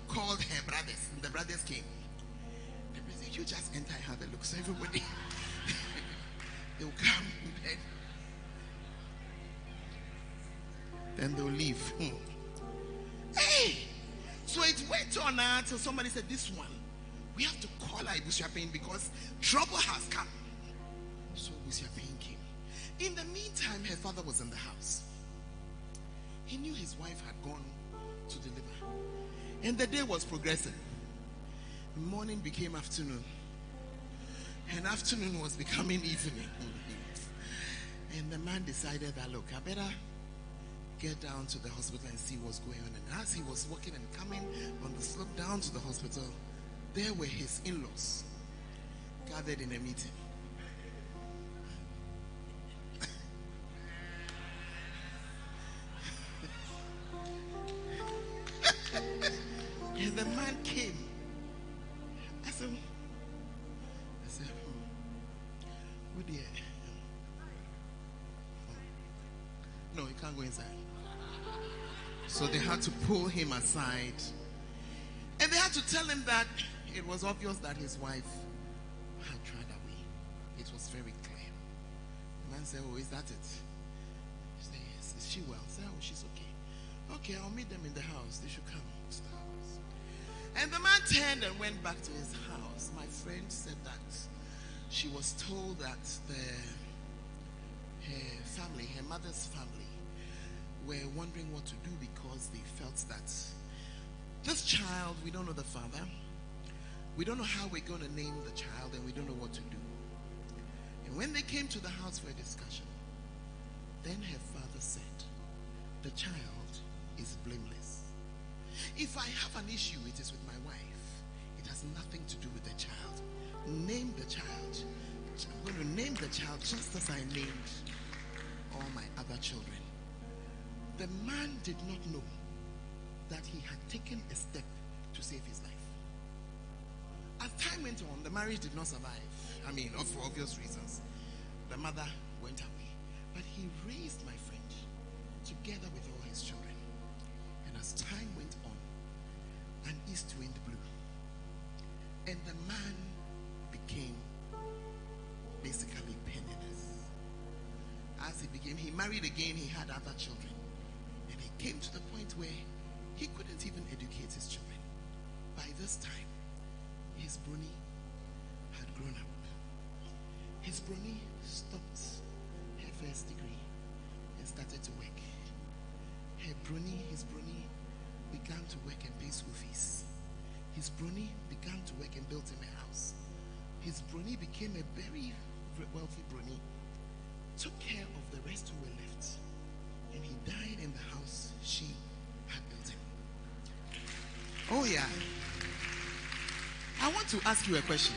called her brothers, and the brothers came. The said, You just enter and have a look. So everybody, (laughs) they'll come in. Then they'll leave. Hmm. Hey! So it went on until somebody said, This one, we have to call Abusua panin because trouble has come. So Abusua panin came. In the meantime, her father was in the house. He knew his wife had gone to deliver. And the day was progressing. Morning became afternoon. And afternoon was becoming (laughs) evening. And the man decided that, look, I better get down to the hospital and see what's going on. And as he was walking and coming on the slope down to the hospital, there were his in laws gathered in a meeting. (laughs) and the man came. I said, I said, oh, good day. No, you can't go inside. So they had to pull him aside. And they had to tell him that it was obvious that his wife had tried away. It was very clear. The man said, Oh, is that it? She said, Yes. Is she well? Okay, I'll meet them in the house. They should come. And the man turned and went back to his house. My friend said that she was told that the her family, her mother's family, were wondering what to do because they felt that this child, we don't know the father, we don't know how we're going to name the child, and we don't know what to do. And when they came to the house for a discussion, then her father said, The child is blameless. If I have an issue, it is with my wife. It has nothing to do with the child. Name the child. I'm going to name the child just as I named all my other children. The man did not know that he had taken a step to save his life. As time went on, the marriage did not survive. I mean, for obvious reasons. The mother went away. But he raised my friend together with all his children. East wind blew. And the man became basically penniless. As he became, he married again, he had other children. And he came to the point where he couldn't even educate his children. By this time, his broni had grown up. His broni stopped her first degree and started to work. Her broni, his broni began to work and pay school fees. His broni began to work and built him a house. His broni became a very wealthy broni, took care of the rest who were left, and he died in the house she had built him. Oh, yeah. I want to ask you a question.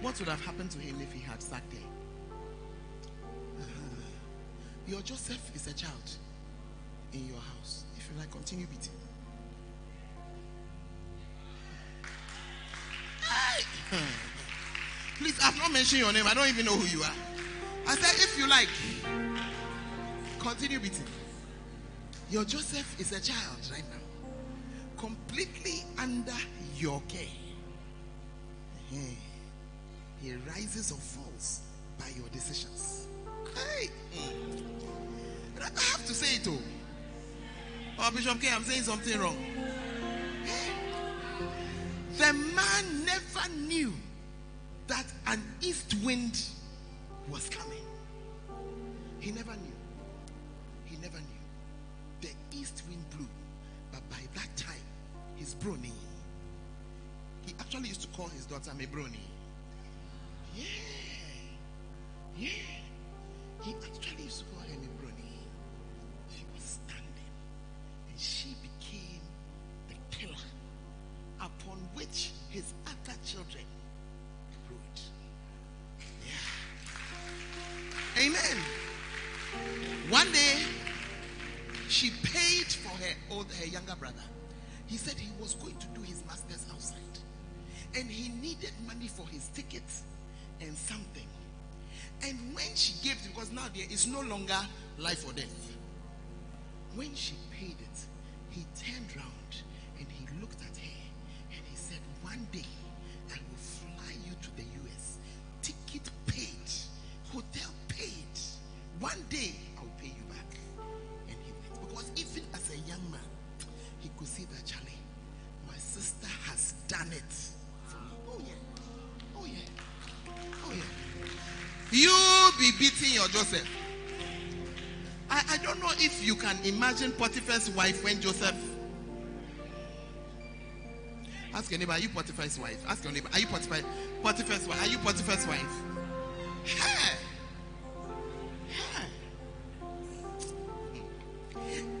What would have happened to him if he had sat there? Uh-huh. Your Joseph is a child in your house. If you like, continue beating. I've not mentioned your name. I don't even know who you are. I said, if you like, continue beating. Your Joseph is a child right now, completely under your care. He rises or falls by your decisions. Hey! I have to say it too. Oh, Bishop K, I'm saying something wrong. The man never knew that an east wind was coming. He never knew. He never knew. The east wind blew. But by that time, his broni, he actually used to call his daughter my broni. Yeah. Yeah. He actually used to call her her younger brother. He said he was going to do his master's outside, and he needed money for his ticket and something. And when she gave it, because now there is no longer life or death. When she paid it, he turned round and he looked at her and he said, One day I will fly you to the US. Ticket paid, hotel paid. One day it. Oh yeah. Oh yeah. Oh yeah. You be beating your Joseph. I, I don't know if you can imagine Potiphar's wife when Joseph. Ask your neighbor, are you Potiphar's wife? Ask your neighbor, are you Potiphar, Potiphar's wife? Are you Potiphar's wife? Hey.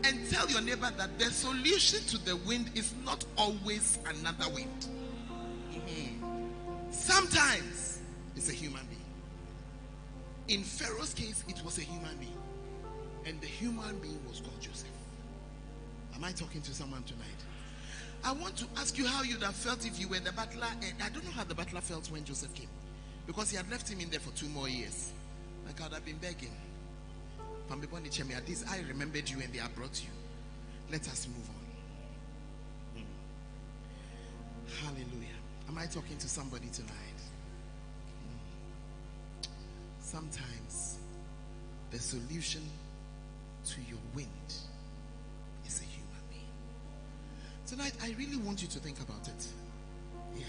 And tell your neighbor that the solution to the wind is not always another wind. Mhm. Sometimes it's a human being. In Pharaoh's case, it was a human being. And the human being was called Joseph. Am I talking to someone tonight? I want to ask you how you'd have felt if you were the butler. And I don't know how the butler felt when Joseph came. Because he had left him in there for two more years. Like I'd have been begging. Chemia, this I remembered you and they have brought you. Let us move on. Mm. Hallelujah. Am I talking to somebody tonight? Mm. Sometimes the solution to your wind is a human being. Tonight, I really want you to think about it. Yeah.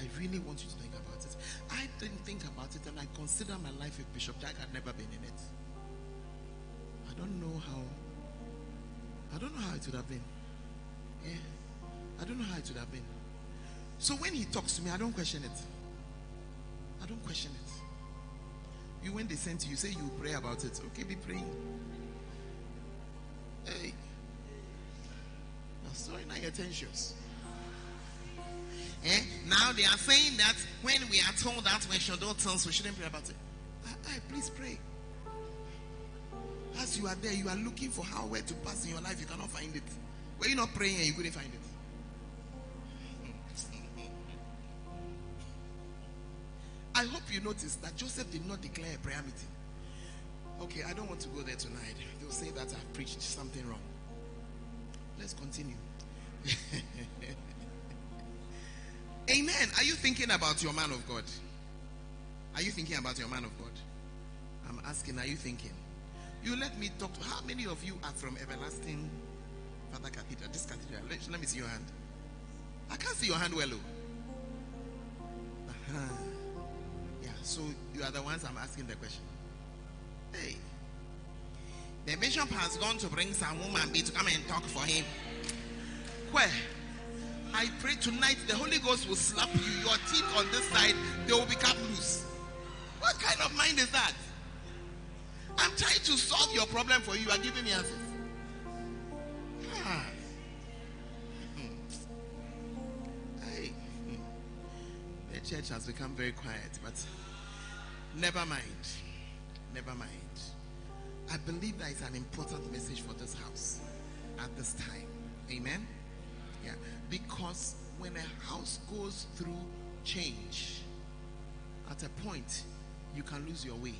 I really want you to think about it. I didn't think about it and I consider my life with Bishop Jack had never been in it. I don't know how I don't know how it would have been. Yeah. I don't know how it would have been. So when he talks to me, I don't question it. I don't question it. You when they send to you, say you pray about it. Okay, be praying. Hey. Now sorry now your tensions. Eh? Now they are saying that when we are told that we should not tell, we shouldn't pray about it. I, I please pray. As you are there, you are looking for how where to pass in your life, you cannot find it. Were you not praying and you couldn't find it? (laughs) I hope you noticed that Joseph did not declare a prayer meeting. Okay, I don't want to go there tonight. They'll say that I've preached something wrong. Let's continue. (laughs) Amen. Are you thinking about your man of God? Are you thinking about your man of God? I'm asking, are you thinking? You let me talk to how many of you are from everlasting Father Cathedral? This cathedral. Let, let me see your hand. I can't see your hand well. oh. Uh-huh. Yeah, so you are the ones I'm asking the question. Hey. The bishop has gone to bring some woman be to come and talk for him. Where? I pray tonight the Holy Ghost will slap you. Your teeth on this side, they will become loose. What kind of mind is that? I'm trying to solve your problem for you. You are giving me answers. Ah. Hmm. Hey. Hmm. The church has become very quiet, but never mind. Never mind. I believe that is an important message for this house at this time. Amen. Yeah. Because when a house goes through change, at a point, you can lose your way.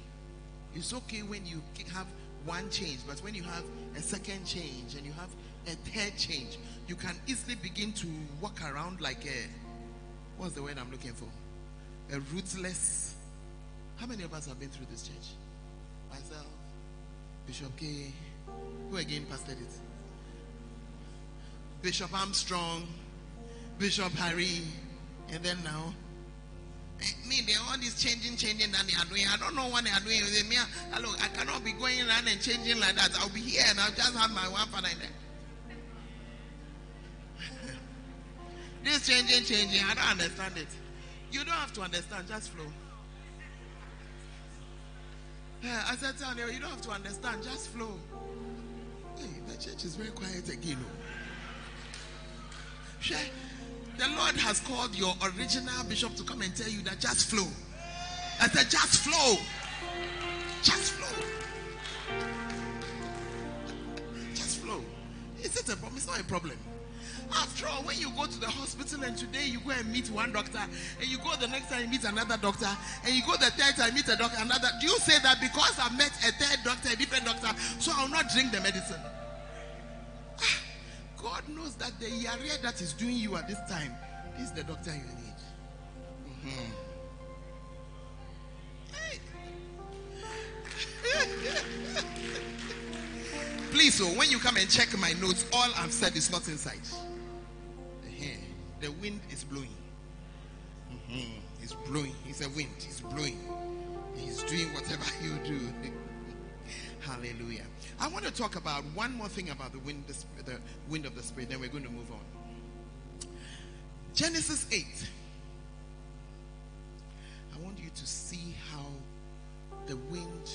It's okay when you have one change, but when you have a second change and you have a third change, you can easily begin to walk around like a what's the word I'm looking for? A rootless. How many of us have been through this church? Myself, Bishop K. Who again pastored it? Bishop Armstrong, Bishop Harry, and then now. Me, they all this changing, changing that they are doing. I don't know what they are doing. They, me, hello, I cannot be going around and changing like that. I'll be here and I'll just have my one father in there. (laughs) this changing, changing, I don't understand it. You don't have to understand, just flow. Yeah, I said, tell you, you don't have to understand, just flow. Hey, the church is very quiet again. oh. Sure. The Lord has called your original bishop to come and tell you that just flow. I said, just flow. Just flow. Just flow. Is it a problem? It's not a problem. After all, when you go to the hospital and today you go and meet one doctor, and you go the next time you meet another doctor, and you go the third time you meet a doctor, another. Do you say that because I met a third doctor, a different doctor, so I'll not drink the medicine? God knows that the area that is doing you at this time is the doctor you need. Mhm. (laughs) Please, so when you come and check my notes, all I've said is not inside. The wind is blowing. Mhm. It's blowing. It's a wind. It's blowing. He's doing whatever (laughs) you do. (laughs) Hallelujah. I want to talk about one more thing about the wind, the, the wind of the spirit. Then we're going to move on. Genesis 8. I want you to see how the wind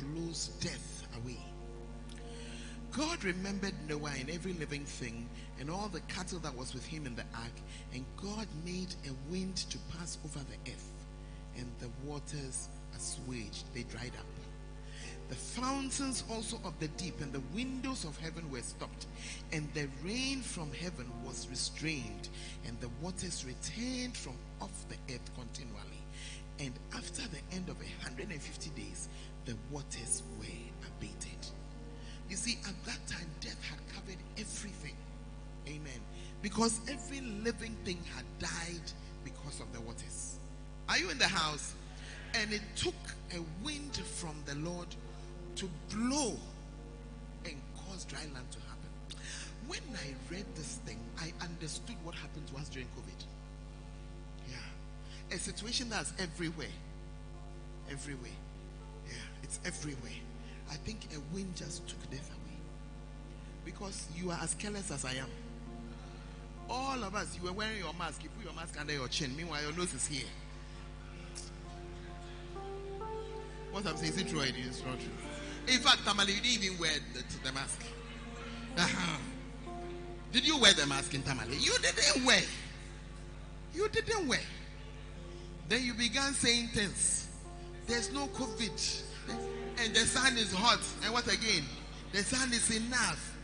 blows death away. God remembered Noah and every living thing and all the cattle that was with him in the ark, and God made a wind to pass over the earth, and the waters assuaged, they dried up. The fountains also of the deep and the windows of heaven were stopped, and the rain from heaven was restrained, and the waters returned from off the earth continually. And after the end of 150 days, the waters were abated. You see, at that time, death had covered everything. Amen. Because every living thing had died because of the waters. Are you in the house? And it took a wind from the Lord to blow and cause dry land to happen. When I read this thing, I understood what happened to us during COVID. Yeah. A situation that's everywhere. Everywhere. Yeah, it's everywhere. I think a wind just took death away. Because you are as careless as I am. All of us, you were wearing your mask. You put your mask under your chin. Meanwhile, your nose is here. What I'm saying is it true it is not true? In fact, Tamale, you didn't even wear the, the mask. Uh-huh. Did you wear the mask in Tamale? You didn't wear. You didn't wear. Then you began saying things. There's no COVID. And the sun is hot. And what again? The sun is enough.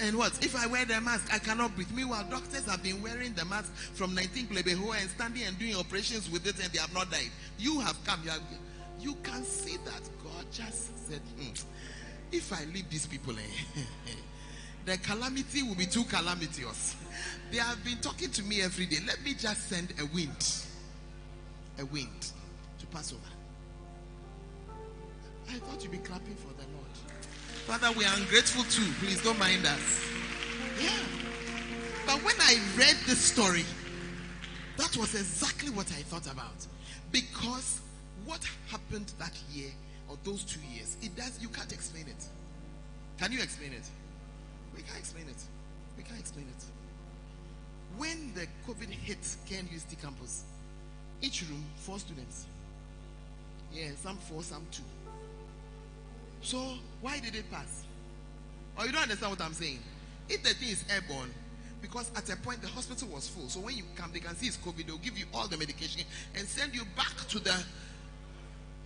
And what? If I wear the mask, I cannot breathe. Meanwhile, doctors have been wearing the mask from 19 Plebeho and standing and doing operations with it, and they have not died. You have come. You, have, you can see that just said, hmm, if I leave these people, eh, (laughs) the calamity will be too calamitous. (laughs) They have been talking to me every day. Let me just send a wind, a wind to pass over. I thought you'd be clapping for the Lord. Father, we are ungrateful too. Please don't mind us. Yeah. But when I read this story, that was exactly what I thought about. Because what happened that year or those two years, it does, you can't explain it. Can you explain it? We can't explain it. We can't explain it. When the COVID hit KNUST campus, each room, four students. Yeah, some four, some two. So why did it pass? Or you don't understand what I'm saying? If the thing is airborne, because at a point the hospital was full. So when you come, they can see it's COVID. They'll give you all the medication and send you back to the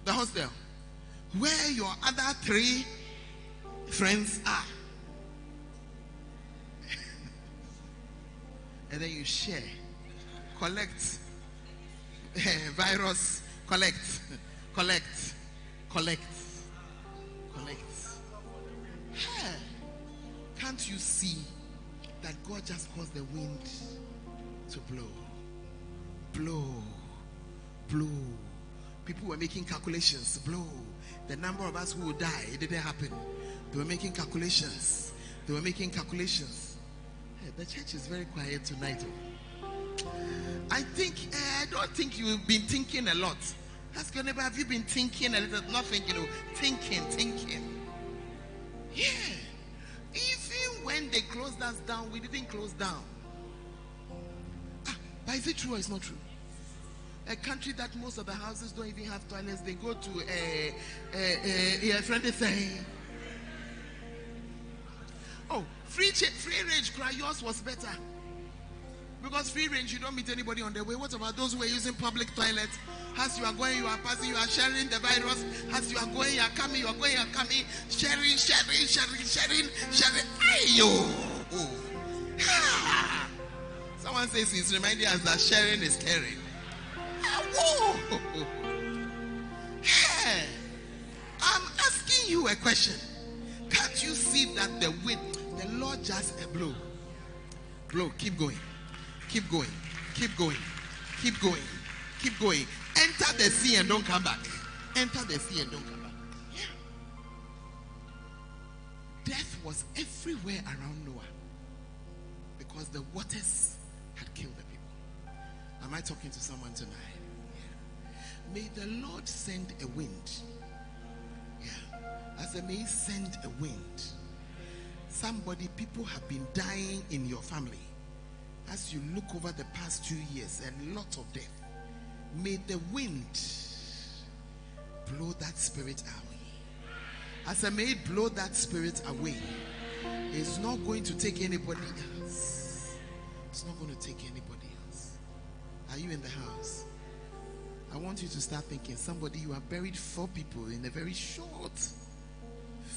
the hostel where your other three friends are. (laughs) and then you share, collect, (laughs) virus, collect, collect, collect, collect. Hey, can't you see that God just caused the wind to blow? Blow, blow. People were making calculations, blow. The number of us who would die, it didn't happen. They were making calculations. They were making calculations. Hey, the church is very quiet tonight. oh. I think, eh, I don't think you've been thinking a lot. Ask your neighbor, have you been thinking a little? Not thinking, oh, thinking, thinking. Yeah. Even when they closed us down, we didn't close down. Ah, but is it true or it's not true? A country that most of the houses don't even have toilets, they go to a, a, a, yeah, friend is saying, oh, free free range cry, yours was better. Because free range, you don't meet anybody on the way. What about those who are using public toilets? As you are going, you are passing, you are sharing the virus. As you are going, you are coming, you are going, you are coming. Sharing, sharing, sharing, sharing, sharing. Ayo! Oh. (laughs) Someone says he's reminding us that sharing is caring. Whoa. Hey, I'm asking you a question. Can't you see that the wind, the Lord just a blow? Blow, keep going. Keep going. Keep going. Keep going. Keep going. Enter the sea and don't come back. Enter the sea and don't come back. Yeah. Death was everywhere around Noah because the waters had killed the people. Am I talking to someone tonight? May the Lord send a wind. Yeah. As I said, may He send a wind. Somebody, people have been dying in your family as you look over the past two years, a lot of death. May the wind blow that spirit away. As I may blow that spirit away. It's not going to take anybody else. It's not going to take anybody else. Are you in the house? I want you to start thinking somebody you have buried four people in a very short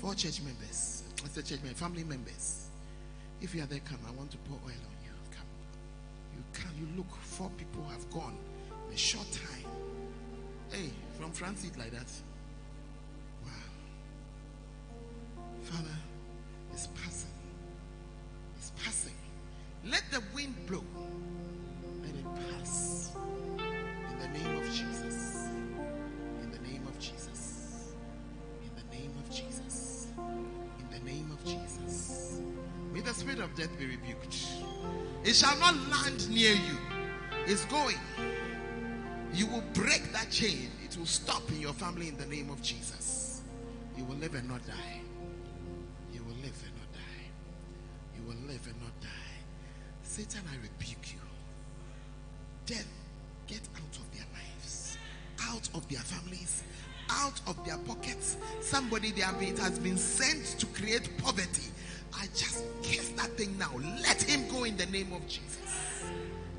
four church members. It's church members, family members. If you are there, come. I want to pour oil on you. Come. You can. You look. Four people have gone in a short time. Hey, from France, it like that. Wow. Father, it's passing. It's passing. Let the wind blow. Let it pass the name of Jesus. In the name of Jesus. In the name of Jesus. In the name of Jesus. May the spirit of death be rebuked. It shall not land near you. It's going. You will break that chain. It will stop in your family in the name of Jesus. You will live and not die. You will live and not die. You will live and not die. Satan, I rebuke you. Death, get out out of their families, out of their pockets. Somebody they have has been sent to create poverty. I just kiss that thing now. Let him go in the name of Jesus.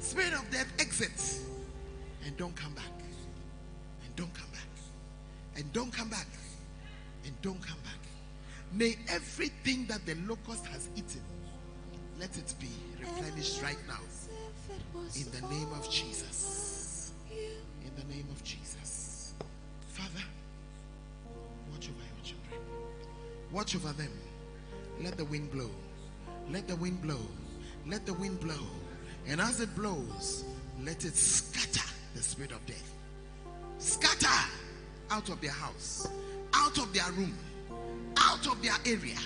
Spirit of death, exit and don't come back. And don't come back. And don't come back. And don't come back. May everything that the locust has eaten, let it be replenished right now. In the name of Jesus. In the name of Jesus. Watch over them. Let the wind blow. Let the wind blow. Let the wind blow. And as it blows, let it scatter the spirit of death. Scatter out of their house, out of their room, out of their area.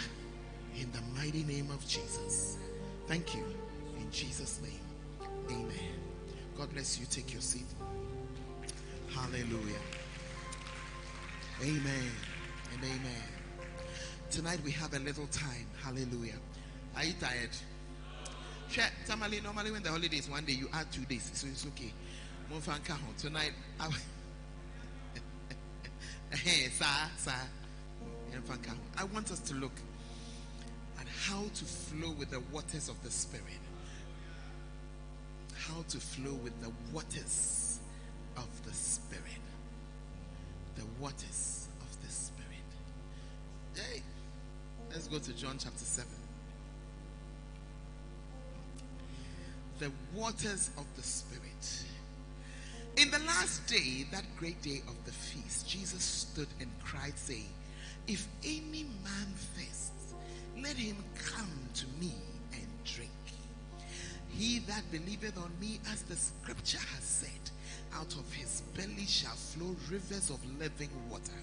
In the mighty name of Jesus. Thank you. In Jesus' name. Amen. God bless you. Take your seat. Hallelujah. Amen and amen. Tonight we have a little time. Hallelujah. Are you tired? Sure. Normally, normally when the holidays one day you add two days, so it's okay. Tonight. I, sir, (laughs) eh, eh, sir. I want us to look at how to flow with the waters of the Spirit. How to flow with the waters of the Spirit. The waters of the Spirit. Hey, let's go to John chapter 7. The waters of the Spirit. In the last day, that great day of the feast, Jesus stood and cried, saying, If any man thirsts, let him come to me and drink. He that believeth on me, as the scripture has said, out of his belly shall flow rivers of living water.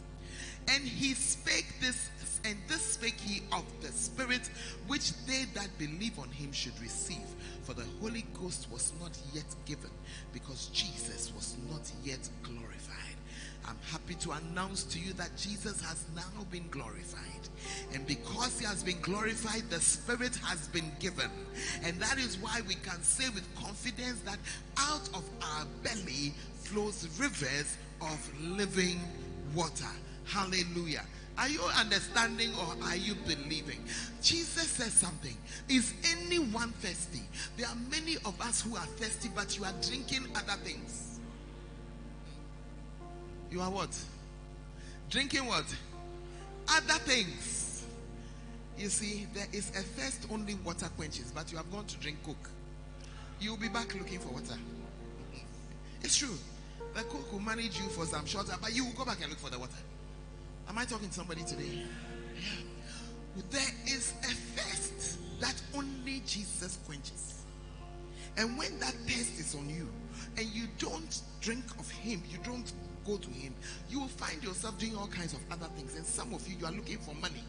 And he spake this, and this spake he of the Spirit, which they that believe on him should receive. For the Holy Ghost was not yet given, because Jesus was not yet glorified. I'm happy to announce to you that Jesus has now been glorified. And because he has been glorified, the Spirit has been given. And that is why we can say with confidence that out of our belly flows rivers of living water. Hallelujah. Are you understanding or are you believing? Jesus says something. Is anyone thirsty? There are many of us who are thirsty, but you are drinking other things. You are what? Drinking what? Other things. You see, there is a thirst only water quenches, but you have gone to drink Coke. You'll be back looking for water. It's true. The Coke will manage you for some short but you will go back and look for the water. Am I talking to somebody today? Yeah. There is a thirst that only Jesus quenches. And when that thirst is on you and you don't drink of Him, you don't go to Him, you will find yourself doing all kinds of other things. And some of you, you are looking for money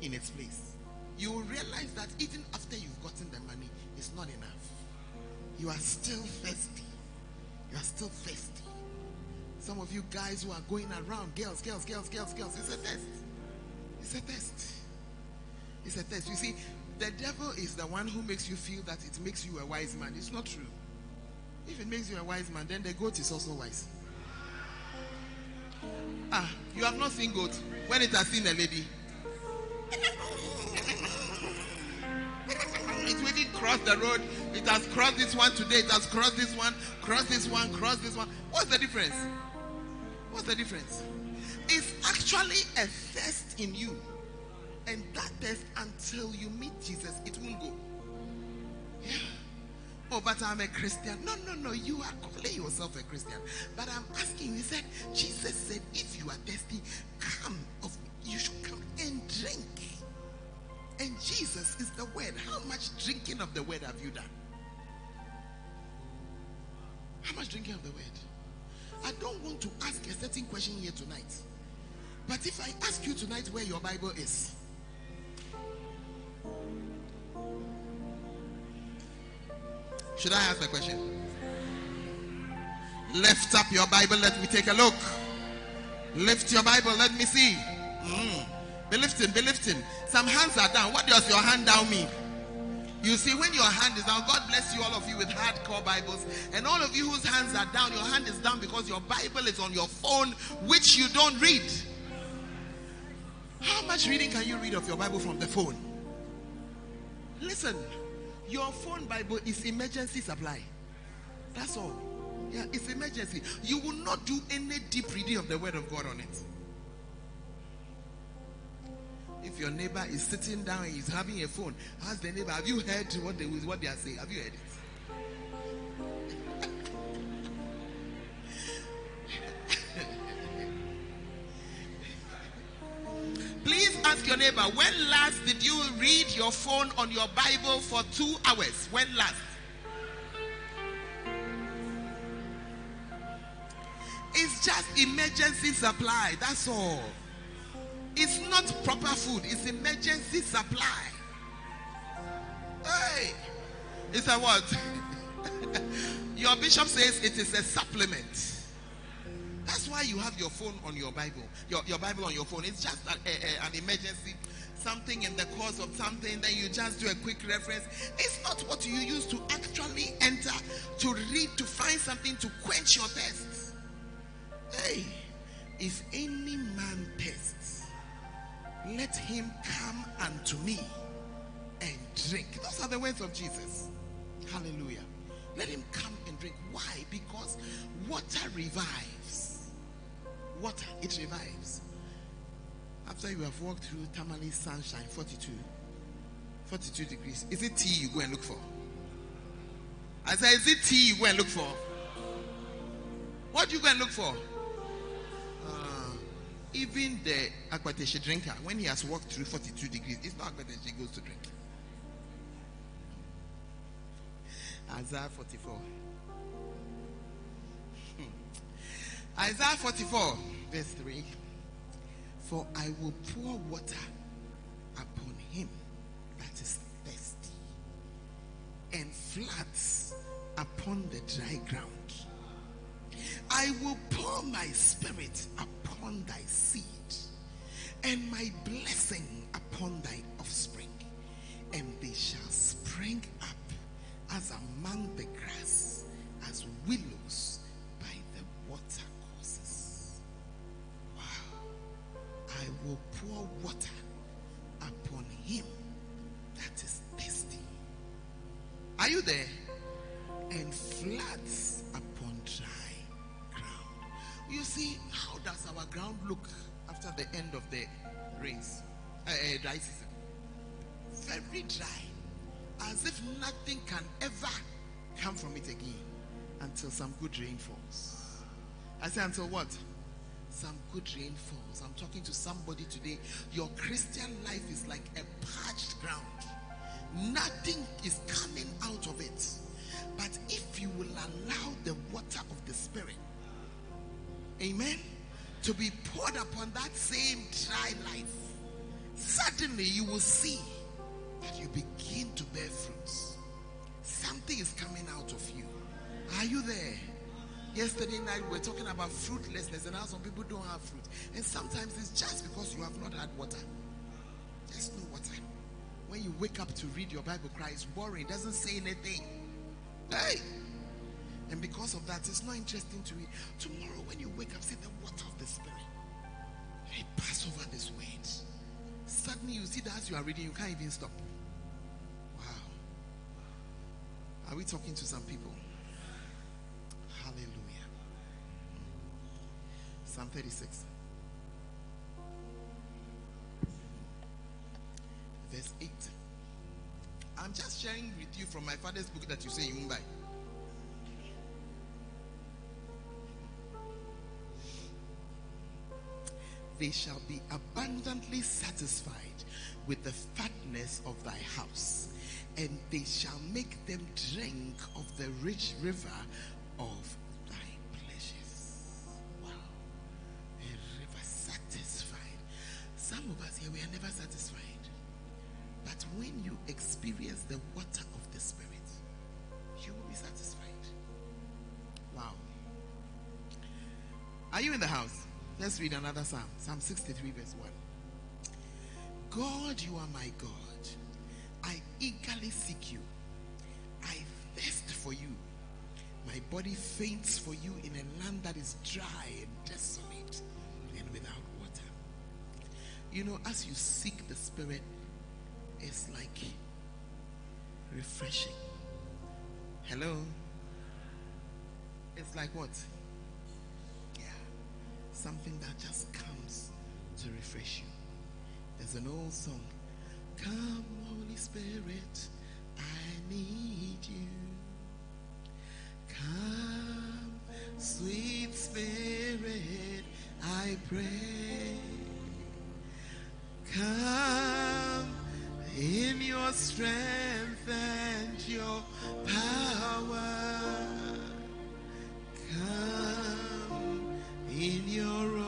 in its place. You will realize that even after you've gotten the money, it's not enough. You are still thirsty. You are still thirsty. Some of you guys who are going around, girls, girls, girls, girls, girls, it's a test. It's a test. It's a test. You see, the devil is the one who makes you feel that it makes you a wise man. It's not true. If it makes you a wise man, then the goat is also wise. Ah, you have not seen goat when it has seen a lady. It really crossed the road. It has crossed this one today. It has crossed this one, crossed this one, crossed this one. What's the difference? What's the difference? It's actually a thirst in you. And that thirst, until you meet Jesus, it won't go. Yeah. Oh, but I'm a Christian. No, no, no. You are calling yourself a Christian. But I'm asking you, he said, Jesus said, if you are thirsty, come of you should come and drink. And Jesus is the word. How much drinking of the word have you done? How much drinking of the word? I don't want to ask a certain question here tonight. But if I ask you tonight where your Bible is, should I ask the question? Lift up your Bible, let me take a look. Lift your Bible, let me see. Mm. Be lifting, be lifting. Some hands are down. What does your hand down mean? You see, when your hand is down, God bless you, all of you with hardcore Bibles. And all of you whose hands are down, your hand is down because your Bible is on your phone, which you don't read. How much reading can you read of your Bible from the phone? Listen, your phone Bible is emergency supply. That's all. Yeah, it's emergency. You will not do any deep reading of the Word of God on it. If your neighbor is sitting down and he's having a phone, ask the neighbor, Have you heard what they, what they are saying? Have you heard it? (laughs) Please ask your neighbor, when last did you read your phone on your Bible for two hours? When last? It's just emergency supply. That's all. It's not proper food, it's emergency supply. Hey, it's a what? (laughs) your bishop says it is a supplement. That's why you have your phone on your Bible, your, your Bible on your phone. It's just a, a, an emergency, something in the course of something, then you just do a quick reference. It's not what you use to actually enter, to read, to find something to quench your thirst. Hey, if any man thirsts, let him come unto me and drink. Those are the words of Jesus. Hallelujah. Let him come and drink. Why? Because water revives. Water, it revives. After you have walked through Tamale sunshine, 42, 42 degrees, is it tea you go and look for? I said, is it tea you go and look for? What do you go and look for? Uh, even the Akpeteshie drinker, when he has walked through 42 degrees, it's not Akpeteshie he goes to drink. Isaiah 44. Hmm. Isaiah 44, verse 3. For I will pour water upon him that is thirsty, and floods upon the dry ground. I will pour my spirit upon thy seed, and my blessing upon thy offspring, and they shall spring up as among the grass, as willows by the water courses. Wow. I will pour water upon him that is thirsty. Are you there? And floods ground look after the end of the rains, uh, uh, dry season? Very dry as if nothing can ever come from it again until some good rain falls. I say, until what? Some good rain falls. I'm talking to somebody today. Your Christian life is like a parched ground, nothing is coming out of it. But if you will allow the water of the Spirit, amen, to be poured upon that same dry life, suddenly you will see that you begin to bear fruits. Something is coming out of you. Are you there? Yesterday night we were talking about fruitlessness and how some people don't have fruit. And sometimes it's just because you have not had water. There's no water. When you wake up to read your Bible, cry, it's boring, it doesn't say anything. Hey! And because of that, it's not interesting to read. Tomorrow, when you wake up, see the water see that as you are reading, you can't even stop. Wow. Are we talking to some people? Hallelujah. Psalm 36. Verse 8. I'm just sharing with you from my father's book that you say you won't buy. They shall be abundantly satisfied with the fatness of thy house, and they shall make them drink of the rich river of thy pleasures. Wow. A river satisfied. Some of us here, we are never satisfied. But when you experience the water of the Spirit, you will be satisfied. Wow. Are you in the house? Let's read another psalm. Psalm 63, verse 1. God, you are my God. I eagerly seek you. I thirst for you. My body faints for you in a land that is dry and desolate and without water. You know, as you seek the Spirit, it's like refreshing. Hello? It's like what? Something that just comes to refresh you. There's an old song. Come, Holy Spirit, I need you. Come, sweet Spirit, I pray. Come in your strength and your power. Come in your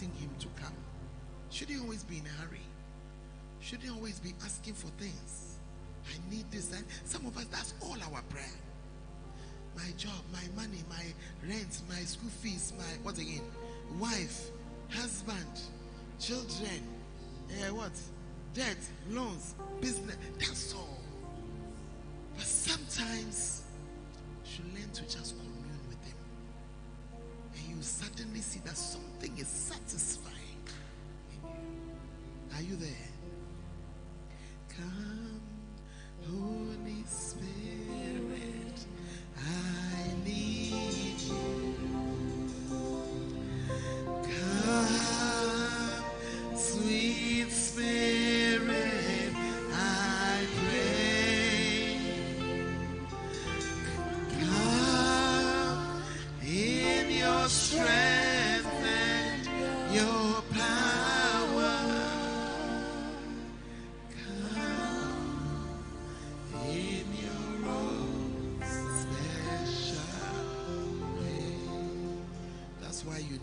inviting him to come. Should he always be in a hurry? Should he always be asking for things? I need this. And some of us, that's all our prayer. My job, my money, my rent, my school fees, my what again? Wife, husband, children, eh, what? Debt, loans, business. That's all. But sometimes you learn to just commune with him. And you suddenly see that something is satisfying. Are you there?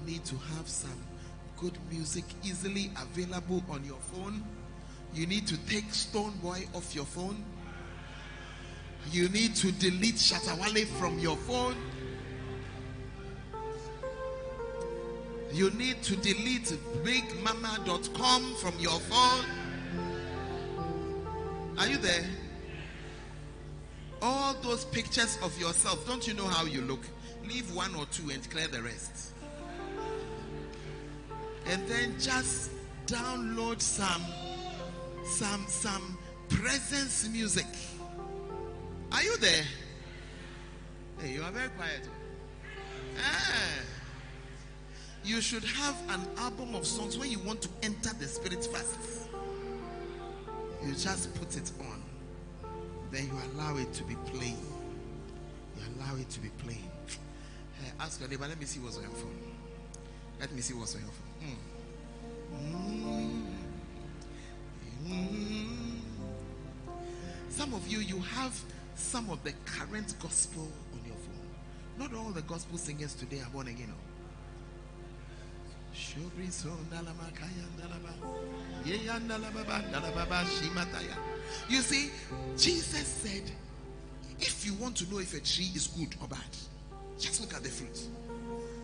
Need to have some good music easily available on your phone. You need to take Stonebwoy off your phone. You need to delete Shatta Wale from your phone. You need to delete bigmama.com from your phone. Are you there? All those pictures of yourself, don't you know how you look? Leave one or two and clear the rest. And then just download some some some presence music. Are you there? Hey, you are very quiet. Ah. You should have an album of songs when you want to enter the spirit fast. You just put it on. Then you allow it to be playing. You allow it to be playing. Eh, ask your neighbor, let me see what's on your phone. Let me see what's on your phone. Mm. Some of you, you have some of the current gospel on your phone. Not all the gospel singers today are born again. oh. You see, Jesus said, if you want to know if a tree is good or bad, just look at the fruit.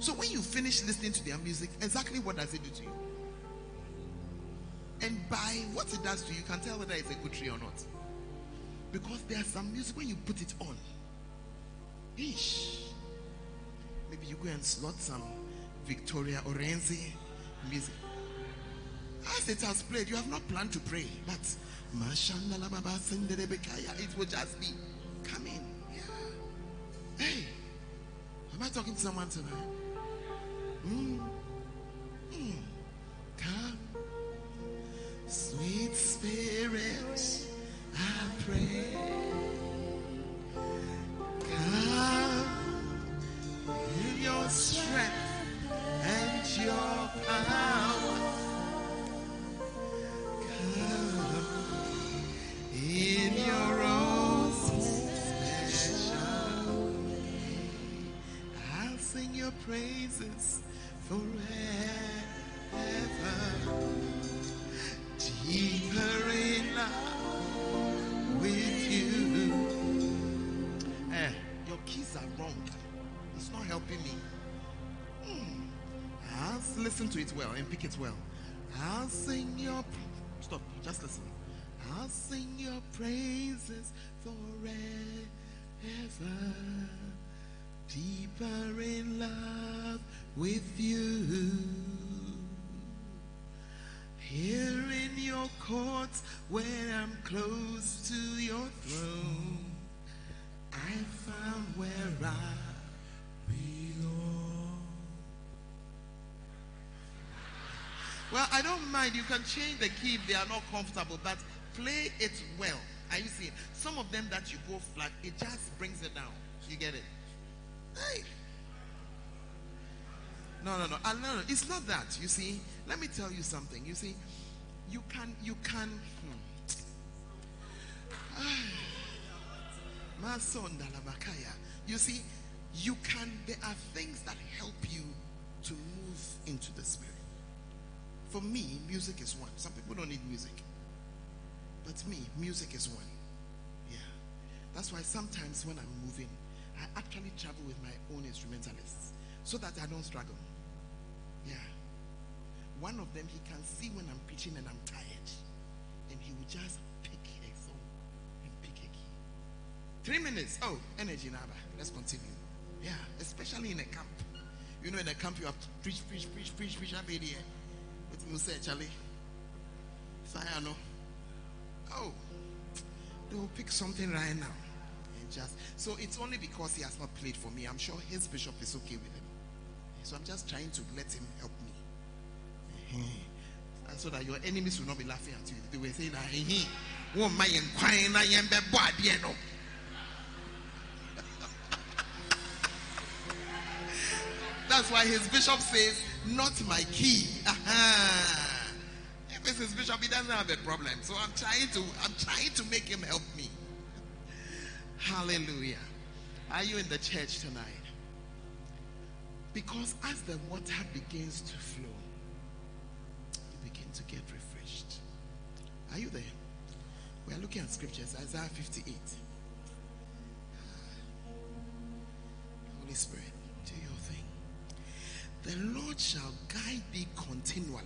So when you finish listening to their music, exactly what does it do to you? And by what it does to you, you can tell whether it's a good tree or not. Because there's some music when you put it on. Ish. Maybe you go and slot some Victoria Orenczi music. As it has played, you have not planned to pray, but it will just be coming. Yeah. Hey, am I talking to someone tonight? Come, sweet spirit, I pray. Come in your strength and your power. Come in your own special way. I'll sing your praises listen to it well and pick it well. I'll sing your. Stop. Just listen. I'll sing your praises forever. Deeper in love with you. Here in your courts, where I'm close to your throne, I found where I belong. Well, I don't mind. You can change the key if they are not comfortable, but play it well. Are you seeing? Some of them that you go flat, it just brings it down. You get it? Hey. No, no, no. Uh, no, no. It's not that. You see, let me tell you something. You see, you can, you can. Hmm. Labakaya. You see, you can. There are things that help you to move into the spirit. For me, music is one. Some people don't need music, but me, music is one. Yeah, that's why sometimes when I'm moving, I actually travel with my own instrumentalists so that I don't struggle. Yeah. One of them, he can see when I'm preaching and I'm tired. And he will just pick a song and pick a key. Three minutes. Oh, energy Naba. Let's continue. Yeah, especially in a camp. You know, in a camp, you have to preach, preach, preach, preach, preach. I'll be there. What you say, Charlie? Fire, no. Oh, they will pick something right now. And just so it's only because he has not played for me. I'm sure his bishop is okay with him. So I'm just trying to let him help me. And so that your enemies will not be laughing at you. They were saying, "Ah, he, he, won't mind inquiring, I am the body, you know." That's why his bishop says, "Not my key." Aha. If it's his bishop, he doesn't have a problem. So I'm trying to, I'm trying to make him help me. (laughs) Hallelujah. Are you in the church tonight? Because as the water begins to flow, you begin to get refreshed. Are you there? We are looking at scriptures, Isaiah 58. Holy Spirit, do your thing. The Lord shall guide thee continually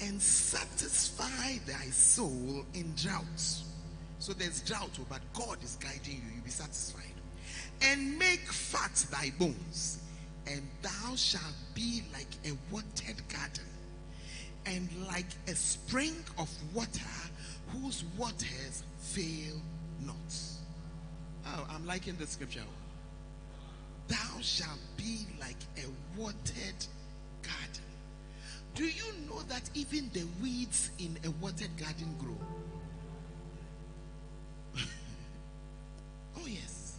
and satisfy thy soul in droughts. So there's drought, oh, but God is guiding you, you'll be satisfied. And make fat thy bones, and thou shalt be like a watered garden, and like a spring of water whose waters fail not. Oh, I'm liking the scripture. Thou shalt be like a watered garden. Do you know that even the weeds in a watered garden grow? (laughs) oh, yes.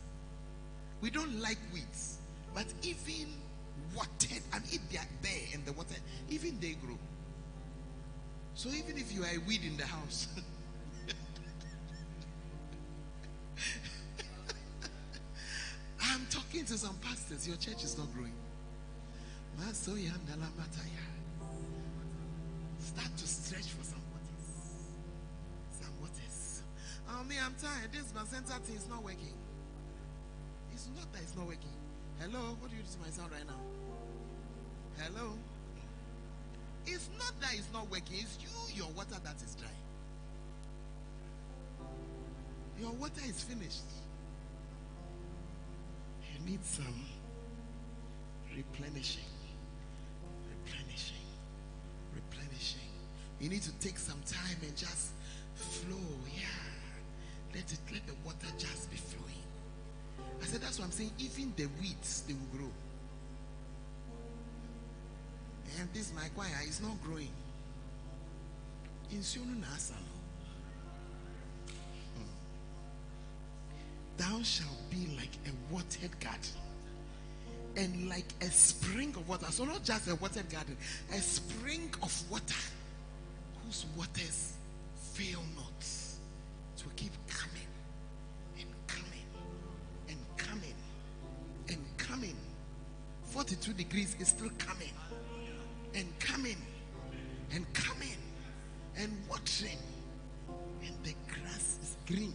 We don't like weeds, but even watered, and if they are there in the water, even they grow. So even if you are a weed in the house, (laughs) I'm talking to some pastors, your church is not growing. Start to stretch for some waters. Some waters. Oh, me, I'm tired. This center thing is not working. It's not that it's not working. Hello? What do you do to my sound right now? Hello? It's not that it's not working. It's you, your water that is dry. Your water is finished. You need some replenishing, replenishing, replenishing. You need to take some time and just flow. Yeah. Let it let the water just be flowing. I said that's what I'm saying. Even the weeds they will grow. And this my choir is not growing. In Sionu Nasa. Hmm. Thou shalt be like a watered garden and like a spring of water. So, not just a watered garden, a spring of water whose waters fail not. To keep coming coming and coming. 42 degrees is still coming and coming and coming and watering, and the grass is green.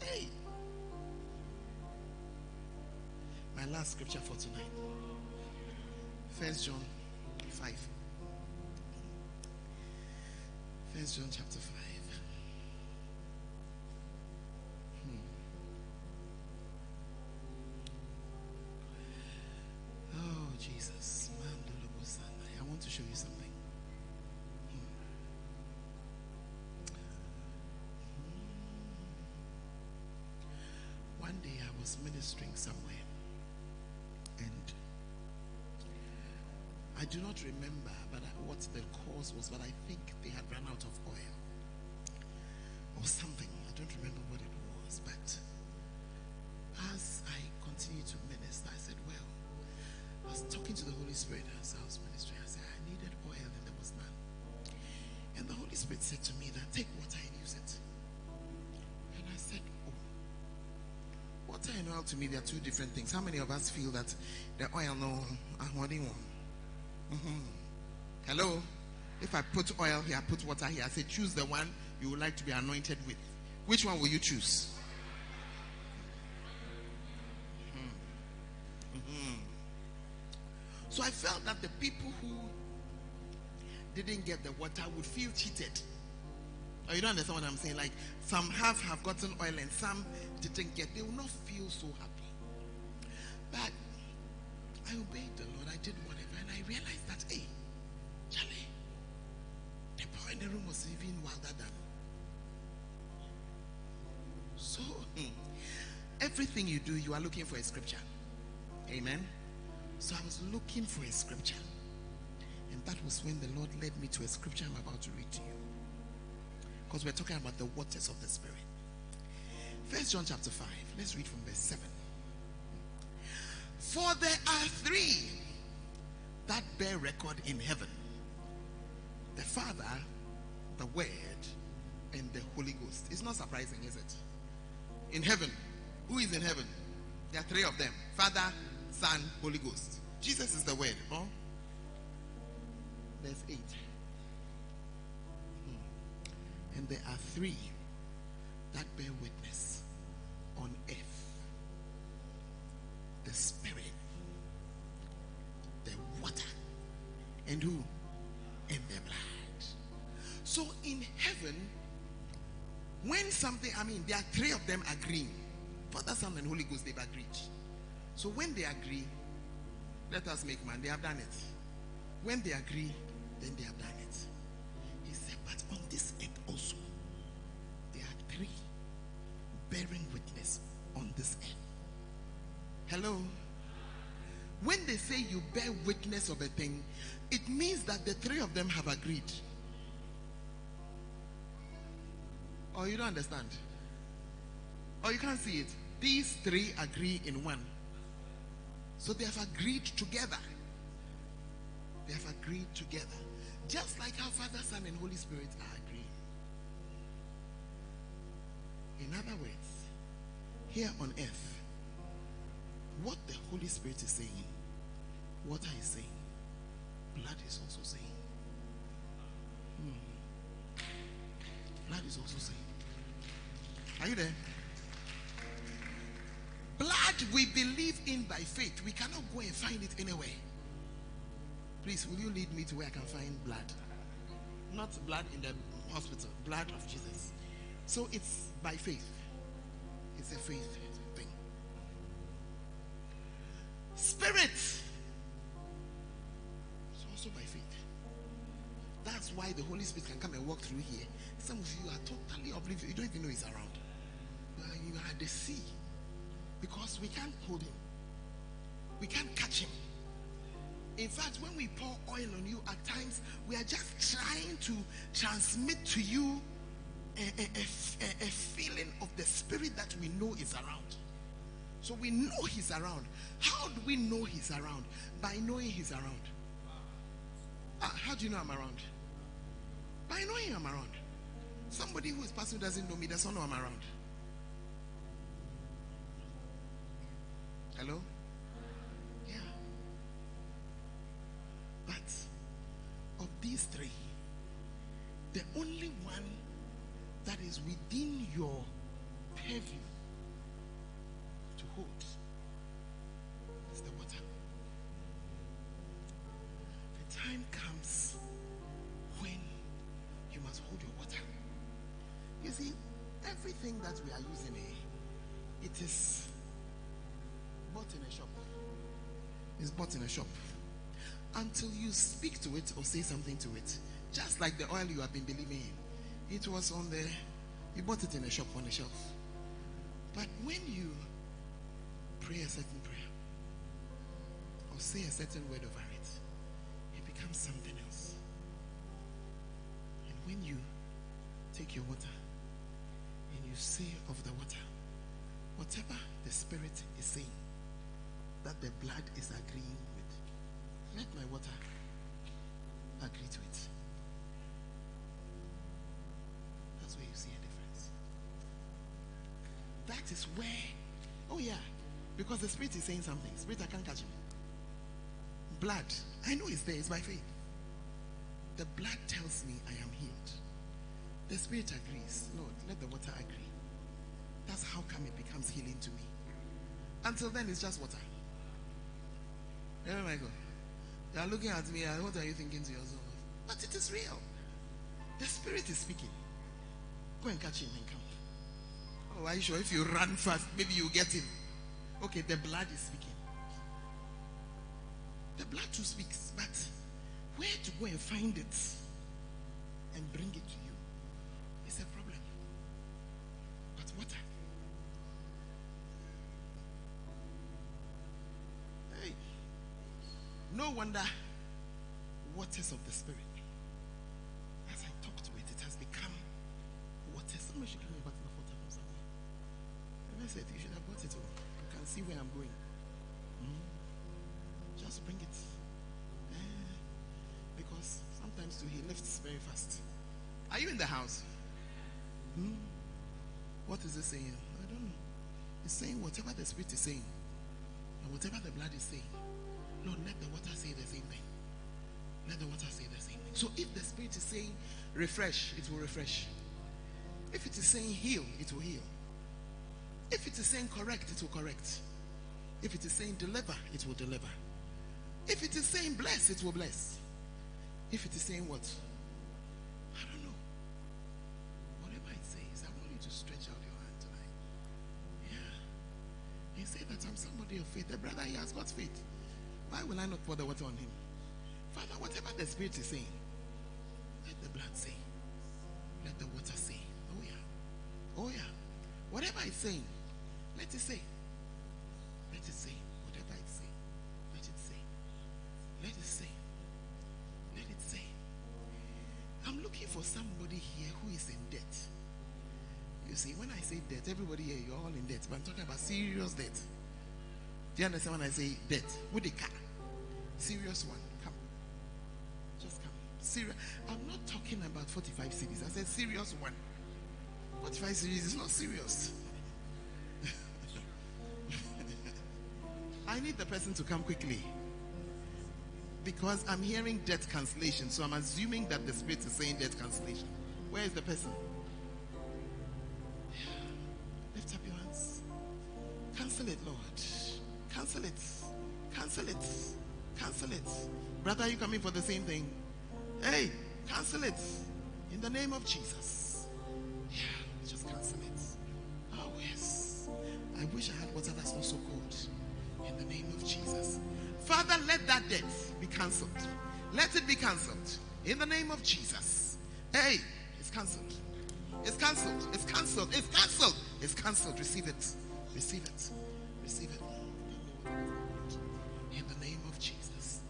Hey. My last scripture for tonight. First John 5. First John chapter 5. Was ministering somewhere and I do not remember but what the cause was, but I think they had run out of oil or something. I don't remember what it was, but as I continued to minister, I said, Well, I was talking to the Holy Spirit as I was ministering. I said, I needed oil and there was none. And the Holy Spirit said to me that take water and use it. To me, they are two different things. How many of us feel that the oil, no, wɔ ho? Mhm. Hello? If I put oil here, put water here, I say choose the one you would like to be anointed with. Which one will you choose? Mhm. Mhm. So I felt that the people who didn't get the water would feel cheated. You don't understand what I'm saying? Like some have have gotten oil and some didn't get. They will not feel so happy. But I obeyed the Lord. I did whatever, and I realized that hey, Charlie, the boy in the room was even wilder than. Me. So hmm, everything you do, you are looking for a scripture. Amen. So I was looking for a scripture. And that was when the Lord led me to a scripture I'm about to read to you. Because we're talking about the waters of the Spirit. First John chapter 5. Let's read from verse 7. For there are three that bear record in heaven the Father, the Word, and the Holy Ghost. It's not surprising, is it? In heaven, who is in heaven? There are three of them Father, Son, Holy Ghost. Jesus is the Word. There's eight. And there are three that bear witness on earth the Spirit, the water, and who? And the blood. So in heaven, when something, I mean, there are three of them agreeing. Father, Son, and Holy Ghost, they've agreed. So when they agree, let us make man. They have done it. When they agree, then they have done it. He said, but on this also, there are three bearing witness on this earth. Hello? When they say you bear witness of a thing, it means that the three of them have agreed. Or you don't understand? Or you can't see it. These three agree in one. So they have agreed together. They have agreed together. Just like how Father, Son, and Holy Spirit are agreeing. In other words, here on earth, what the Holy Spirit is saying, water is saying, blood is also saying. Hmm. Blood is also saying. Are you there? Blood we believe in by faith. We cannot go and find it anywhere. Please, will you lead me to where I can find blood? Not blood in the hospital, blood of Jesus. So it's by faith. It's a faith thing. Spirit. It's also by faith. That's why the Holy Spirit can come and walk through here. Some of you are totally oblivious. You don't even know He's around. You are at the sea because we can't hold Him. We can't catch Him. In fact, when we pour oil on you, at times we are just trying to transmit to you a, a- a a- feeling of the spirit that we know is around. So we know he's around. How do we know he's around? By knowing he's around. Ah, how do you know I'm around? By knowing I'm around. Somebody who is passing doesn't know me doesn't know I'm around. Your purview to hold is the water. The time comes when you must hold your water. You see, everything that we are using here, it is bought in a shop. It's bought in a shop. Until you speak to it or say something to it, just like the oil you have been believing in, it was on the, you bought it in a shop on the shelf. But when you pray a certain prayer or say a certain word over it, it becomes something else. And when you take your water and you say of the water, whatever the Spirit is saying that the blood is agreeing with, let my water agree to it. That's where you see a difference. Is where, oh yeah, because the Spirit is saying something. Spirit, I can't catch him. Blood, I know it's there, it's by faith. The blood tells me I am healed. The Spirit agrees. Lord, let the water agree. That's how come it becomes healing to me. Until then, it's just water. Oh my God. You are looking at me, and what are you thinking to yourself? But it is real. The Spirit is speaking. Go and catch him and come. Oh, are you sure? If you run fast, maybe you get him. Okay, the blood is speaking. The blood too speaks, but where to go and find it and bring it to you is a problem. But water. Hey, no wonder waters of the Spirit. See where I'm going. Hmm? Just bring it. Eh, because sometimes too, he lifts very fast. Are you in the house? Hmm? What is it saying? I don't know. It's saying whatever the Spirit is saying, and whatever the blood is saying. Lord, let the water say the same thing. Let the water say the same thing. So if the Spirit is saying refresh, it will refresh. If it is saying heal, it will heal. If it is saying correct, it will correct. If it is saying deliver, it will deliver. If it is saying bless, it will bless. If it is saying what? I don't know. Whatever it says, I want you to stretch out your hand tonight. Yeah. He said that I'm somebody of faith. The brother, he has got faith. Why will I not pour the water on him? Father, whatever the Spirit is saying, let the blood say. Let the water say. Oh, yeah. Oh, yeah. Whatever it's saying, let it say. Let it say. Whatever it's saying, let it say. Let it say. Let it say. I'm looking for somebody here who is in debt. You see, when I say debt, everybody here, you're all in debt. But I'm talking about serious debt. Do you understand when I say debt? With the car. Serious one. Come. Just come. Serious. I'm not talking about 45 cedis. I said serious one. 45 cedis is not serious. I need the person to come quickly. Because I'm hearing debt cancellation. So I'm assuming that the spirit is saying debt cancellation. Where is the person? (sighs) Lift up your hands. Cancel it, Lord. Cancel it. Cancel it. Cancel it. Brother, you coming for the same thing? Hey, cancel it. In the name of Jesus. Yeah, just cancel it. Oh, yes. I wish I had water that's not so cold. The name of Jesus. Father, let that debt be cancelled. Let it be cancelled. In the name of Jesus. Hey, it's cancelled. It's cancelled. It's cancelled. It's cancelled. It's cancelled. Receive it. Receive it. Receive it. In the name of Jesus.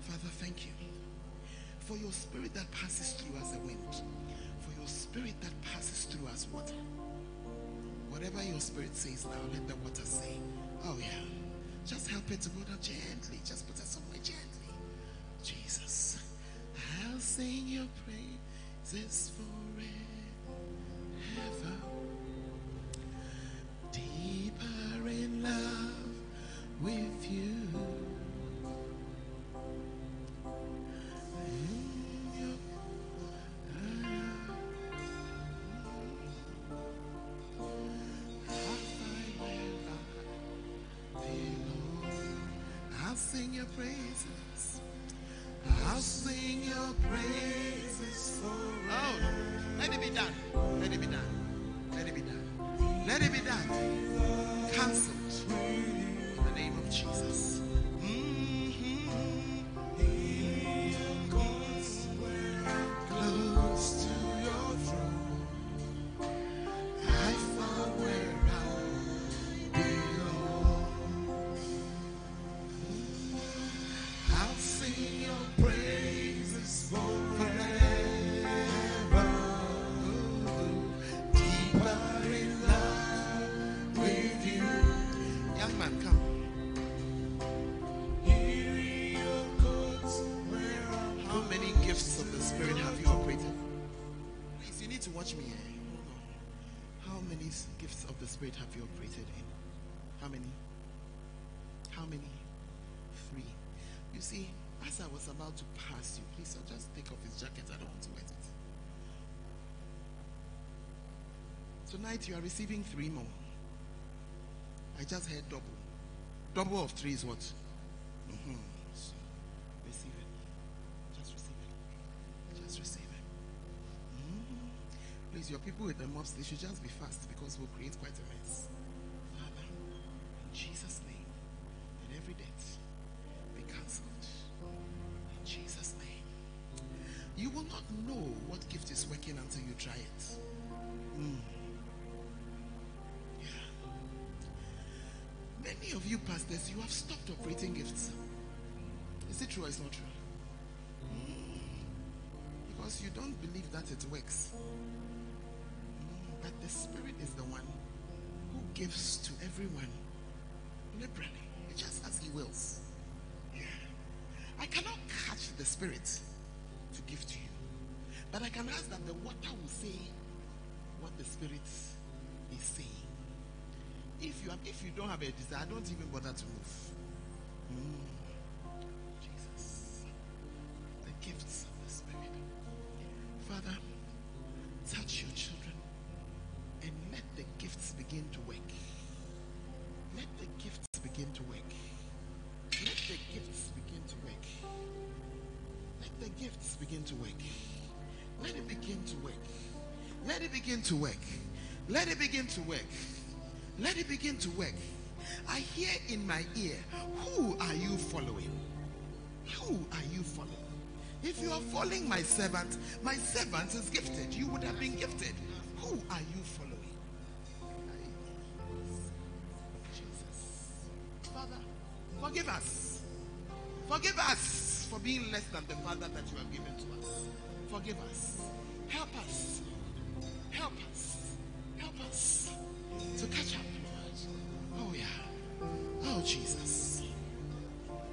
Father, thank you for your spirit that passes through as a wind, for your spirit that passes through as water. Whatever your spirit says now, let the water say. Oh, yeah. Just help it to go down gently. Just put it somewhere gently. Jesus, I'll sing your praises forever. Tonight you are receiving three more. I just heard double. Double of three is what? Mhm. So, receive it. Just receive it. Just receive it. Mhm. Please, your people with the mops, they should just be fast because we'll create quite a mess. Pastors, you have stopped operating gifts. Is it true or is not true? Mm. Because you don't believe that it works. Mm. But the Spirit is the one who gives to everyone liberally, just as He wills. I cannot catch the Spirit to give to you, but I can ask that the water will say what the Spirit is saying. If you have, if you don't have a desire, don't even bother to move. If you are following my servant, my servant is gifted. You would have been gifted. Who are you following? Jesus. Father, forgive us. Forgive us for being less than the Father that you have given to us. Forgive us. Help us. Help us. Help us to catch up. Oh, yeah. Oh, Jesus.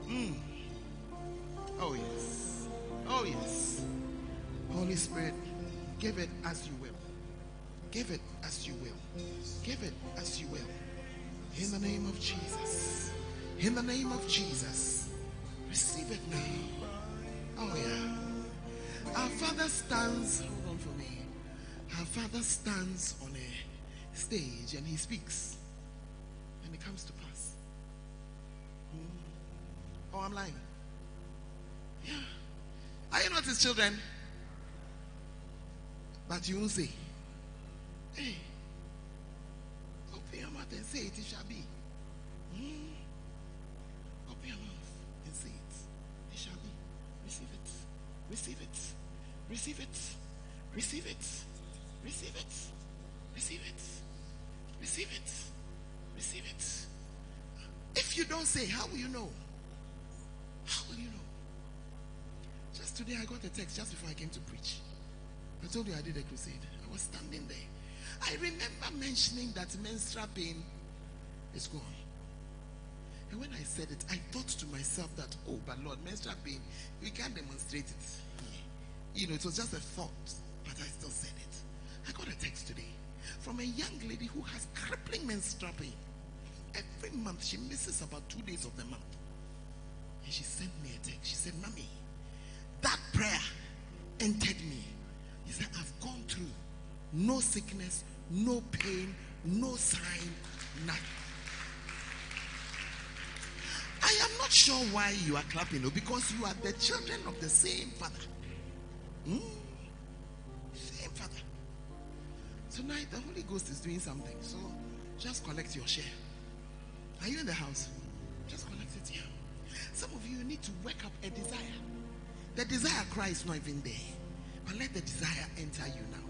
Mm. Oh, yes. Oh, yes. Holy Spirit, give it as you will. Give it as you will. Give it as you will. In the name of Jesus. In the name of Jesus. Receive it now. Oh, yeah. Our Father stands, hold on for me. Our Father stands on a stage and he speaks. And it comes to pass. Oh, I'm lying. Yeah. Are you not his children? But you won't say, Hey, open your mouth and say it, it shall be. Hmm? Open your mouth and say it, it shall be. Receive it, receive it, receive it, receive it, receive it, receive it, receive it, receive it. If you don't say, how will you know? How will you know? Today I got a text just before I came to preach. I told you I did a crusade. I was standing there. I remember mentioning that menstrual pain is gone. And when I said it, I thought to myself that, oh, but Lord, menstrual pain, we can't demonstrate it. You know, it was just a thought, but I still said it. I got a text today from a young lady who has crippling menstrual pain. Every month she misses about two days of the month. And she sent me a text. She said, Mommy, that prayer entered me. He said, I've gone through no sickness, no pain, no sign, nothing. I am not sure why you are clapping, because you are the children of the same father. Hmm? Same father. Tonight, the Holy Ghost is doing something. So just collect your share. Are you in the house? Just collect it here. Some of you need to wake up a desire. The desire cry is not even there. But let the desire enter you now.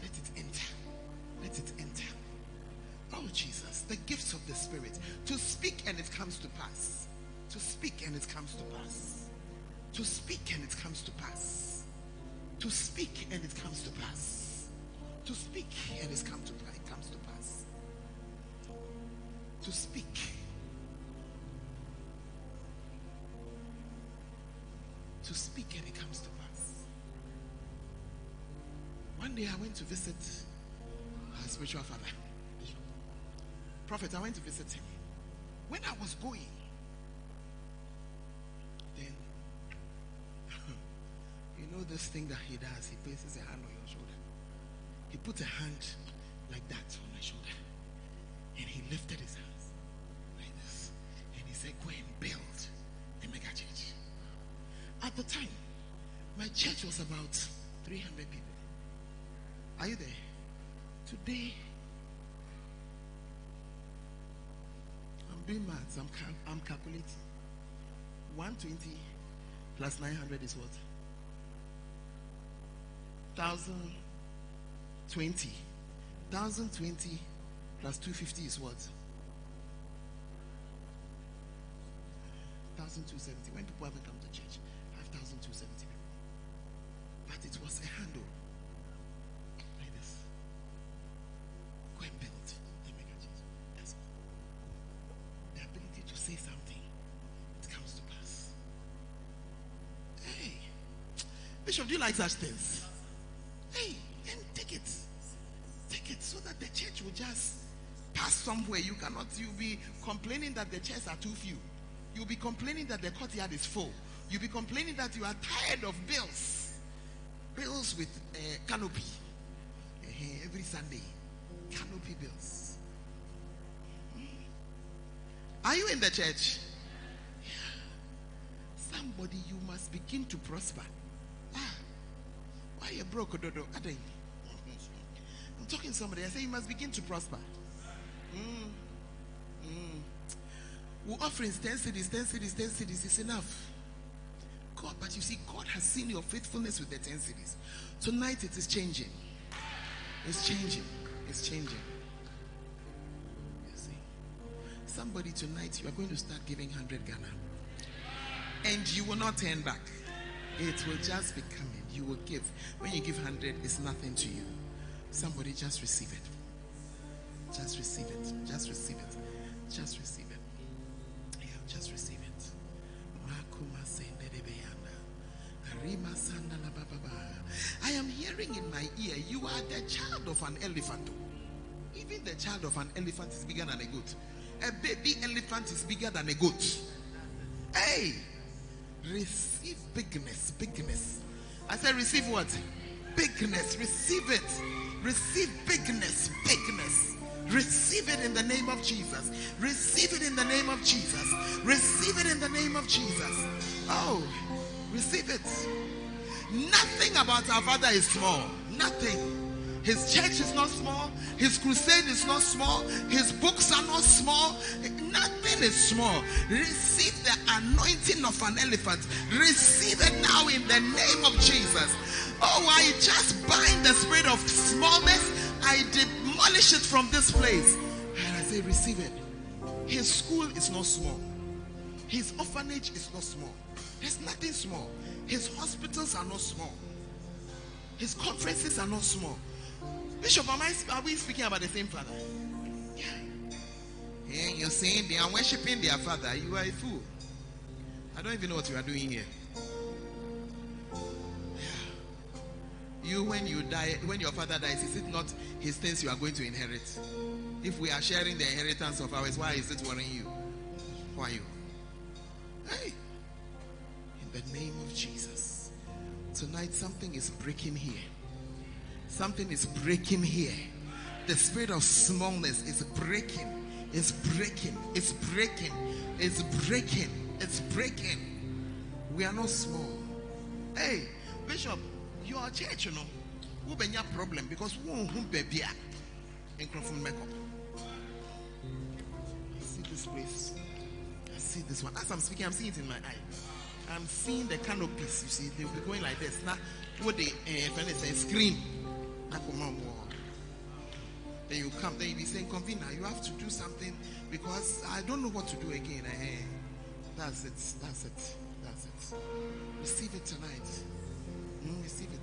Let it enter. Let it enter. Oh, Jesus, the gifts of the Spirit. To speak and it comes to pass. To speak and it comes to pass. To speak and it comes to pass. To speak and it comes to pass. To speak and it comes to pass, to speak. To speak and it comes to pass. One day I went to visit our spiritual father. Prophet, I went to visit him. When I was going, then (laughs) you know this thing that he does, he places a hand on your shoulder. He put a hand like that on my shoulder. And he lifted his hands like this. And he said, Go and build. At the time, my church was about 300 people. Are you there? Today, I'm doing maths. I'm, cal- I'm calculating. 120 plus 900 is what? 1020. 1020 plus 250 is what? 1270. When people haven't come to church, 5270 people. But it was a handle like this. Go and build a mega church. That's all. The ability to say something, it comes to pass. Hey, Bishop, do you like such things? Hey, and take it. Take it so that the church will just pass somewhere. You cannot, you'll be complaining that the chairs are too few. You'll be complaining that the courtyard is full. You'll be complaining that you are tired of bills. Bills with uh, canopy. Eh, every Sunday. Canopy bills. Are you in the church? Somebody, you must begin to prosper. Ah, why you broke, Dodo? (laughs) I'm talking to somebody. I say you must begin to prosper. Mm. Mm. We're offering 10 cedis, 10 cedis, 10 cedis is enough. God, but you see, God has seen your faithfulness with the 10 cedis. Tonight it is changing. It's changing. It's changing. You see, somebody tonight, you are going to start giving 100 Ghana. And you will not turn back. It will just be coming. You will give. When you give 100, it's nothing to you. Somebody just receive it. Just receive it. Just receive it. Just receive it. Yeah, just receive it. I am hearing in my ear, you are the child of an elephant. Even the child of an elephant is bigger than a goat. A baby elephant is bigger than a goat. Hey, receive bigness, bigness. I said, receive what? Bigness. Receive it. Receive bigness, bigness. Receive it in the name of Jesus. Receive it in the name of Jesus. Receive it in the name of Jesus. Oh, receive it. Nothing about our Father is small. Nothing. His church is not small. His crusade is not small. His books are not small. Nothing is small. Receive the anointing of an elephant. Receive it now in the name of Jesus. Oh, I just bind the spirit of smallness. I demolish it from this place. And I say, receive it. His school is not small. His orphanage is not small. There's nothing small. His hospitals are not small. His conferences are not small. Bishop, am I, are we speaking about the same father? Yeah. yeah. You're saying they are worshiping their father. You are a fool. I don't even know what you are doing here. Yeah. You, when you die, when your father dies, is it not his things you are going to inherit? If we are sharing the inheritance of ours, why is it worrying you? Why you? Hey, the name of Jesus, tonight something is breaking here. Something is breaking here. The spirit of smallness is breaking. It's breaking. It's breaking. It's breaking. It's breaking. We are not small. Hey, Bishop, you your church, you know, who be your problem because who who baby in from makeup. I see this place. I see this one. As I'm speaking, I'm seeing it in my eye. I'm seeing the canopies. You see, they'll be going like this. Now, what they uh, say, scream. Then you come, then you be saying, Convener, you have to do something because I don't know what to do again. Eh, that's it. That's it. That's it. Receive it tonight. Mm, receive it.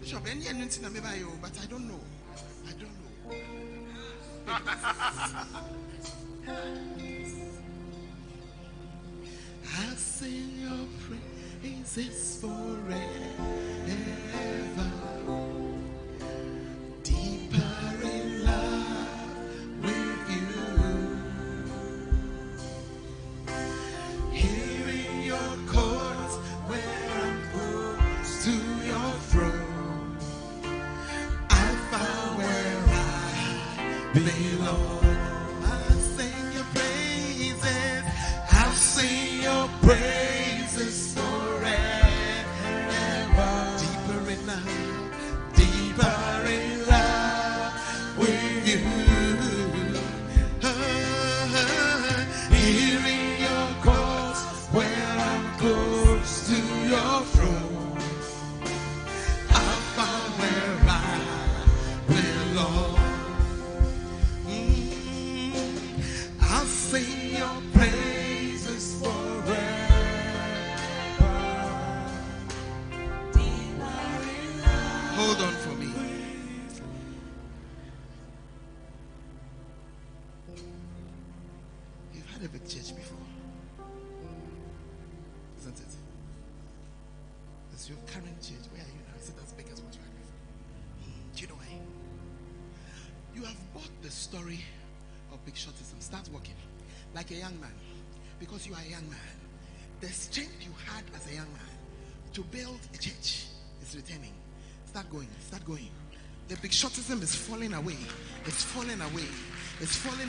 Bishop, any anything I you, but I don't know. I don't know. (laughs) I sing your praises forever.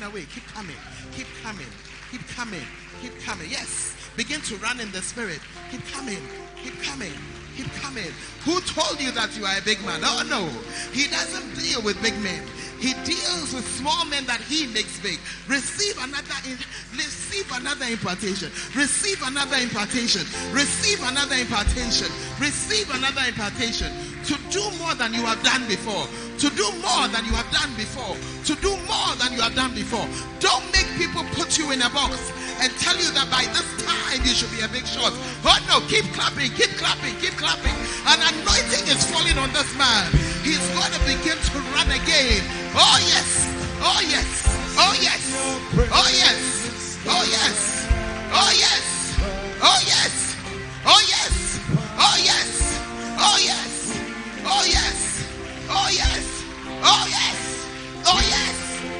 Away. Keep coming. Keep coming. Keep coming. Keep coming. Yes. Begin to run in the spirit. Keep coming. Keep coming. Keep coming. Who told you that you are a big man? Oh no. He doesn't deal with big men. He deals with small men that he makes big. Receive another receive another impartation. Receive another impartation. Receive another impartation. Receive another impartation. To do more than you have done before to do more than you have done before, to do more than you have done before. Don't make people put you in a box and tell you that by this time you should be a big shot. Oh no, keep clapping, keep clapping, keep clapping. An anointing is falling on this man. He's going to begin to run again. Oh yes, oh yes, oh yes, oh yes, oh yes, oh yes, oh yes, oh yes, oh yes, oh yes, oh yes. Oh yes. Oh yes. Oh yes.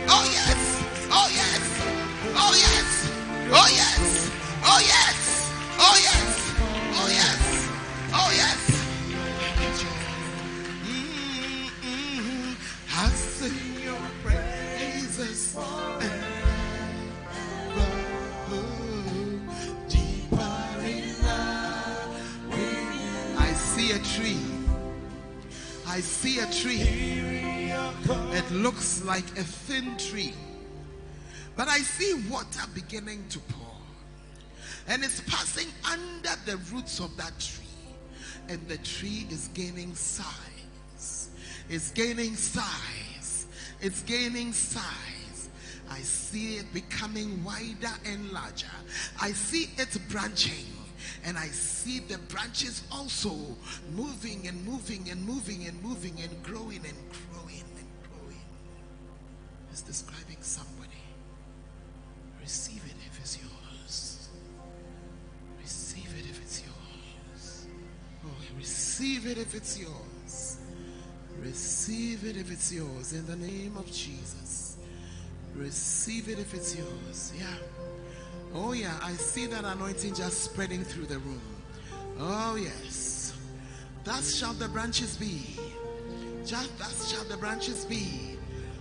Oh yes. Oh yes. Oh yes. Oh yes. Oh yes. Oh yes. Oh yes. Oh yes. Tree. It looks like a thin tree. But I see water beginning to pour. And it's passing under the roots of that tree. And the tree is gaining size. It's gaining size. It's gaining size. I see it becoming wider and larger. I see it branching. And I see the branches also moving and moving and moving and moving and growing and growing and growing. It's describing somebody. Receive it if it's yours. Receive it if it's yours. Oh, receive it if it's yours. Receive it if it's yours in the name of Jesus. Receive it if it's yours. Yeah. Oh, yeah. I see that anointing just spreading through the room. Oh, yes. Thus shall the branches be. Just thus shall the branches be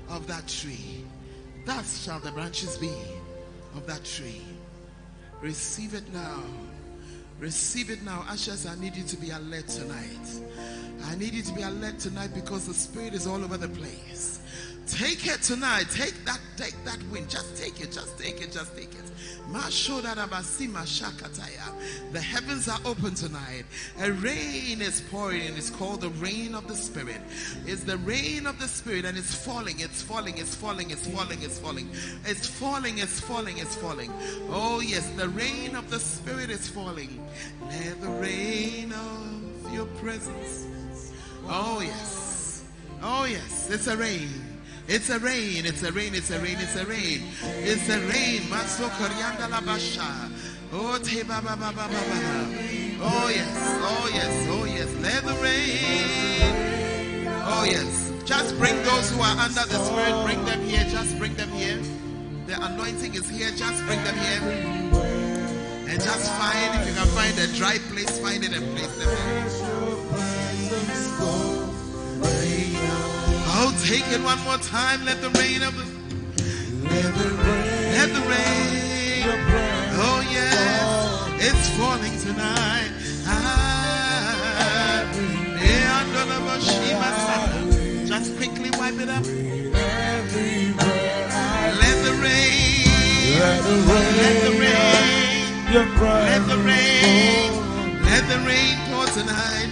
of that tree. Thus shall the branches be of that tree. Receive it now. Receive it now. Ushers, I need you to be alert tonight. I need you to be alert tonight because the Spirit is all over the place. Take it tonight. Take that, take that wind. Just take it. Just take it. Just take it. The heavens are open tonight. A rain is pouring. It's called the rain of the Spirit. It's the rain of the Spirit and it's falling. It's falling. It's falling. It's falling. It's falling. It's falling. It's falling. It's falling. Oh, yes. The rain of the Spirit is falling. Let the rain of your presence. Oh, yes. Oh, yes. It's a rain. It's a rain, it's a rain, it's a rain, it's a rain. It's a rain. Maso Koryanda Labasha. Oh, ba ba ba ba ba. Oh yes, oh yes, oh yes. Let the rain. Oh yes. Just bring those who are under the Spirit, bring them here. Just bring them here. The anointing is here. Just bring them here. And just find, if you can find a dry place, find it and place them here. Oh, take it one more time. Let the rain of the let the rain, let the rain. Oh yes, it's falling tonight. Ah, just quickly wipe it up. Let the rain, let the rain, let the rain, let the rain pour tonight.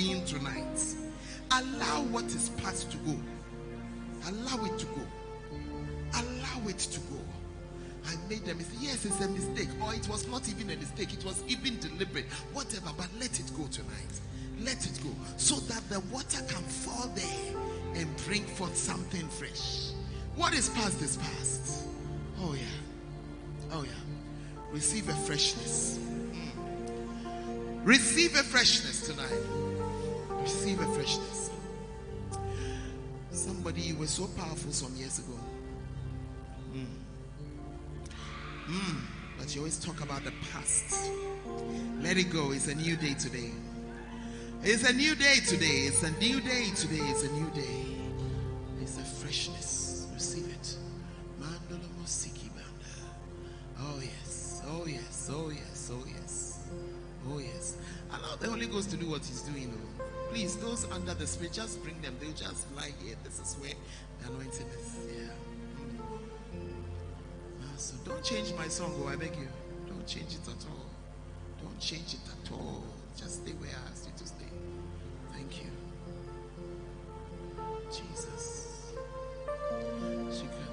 Agreeing tonight. Allow what is past to go. Allow it to go. Allow it to go. I made a mistake. Yes, it's a mistake. Or it was not even a mistake. It was even deliberate. Whatever. But let it go tonight. Let it go. So that the water can fall there and bring forth something fresh. What is past is past. Oh, yeah. Oh, yeah. Receive a freshness. Mm. Receive a freshness tonight. Receive a freshness. Somebody, you were so powerful some years ago. Mm, but you always talk about the past. Let it go. It's a new day today. It's a new day today. It's a new day today. It's a new day. It's a freshness. Receive it. Oh yes. Oh yes. Oh yes. Oh yes. Oh yes. Allow the Holy Ghost to do what He's doing. Please, those under the Spirit, just bring them. They'll just lie here. This is where the anointing is. Yeah. Ah, So don't change my song, oh, I beg you. Don't change it at all. Don't change it at all. Just stay where I asked you to stay. Thank you. Jesus. She can.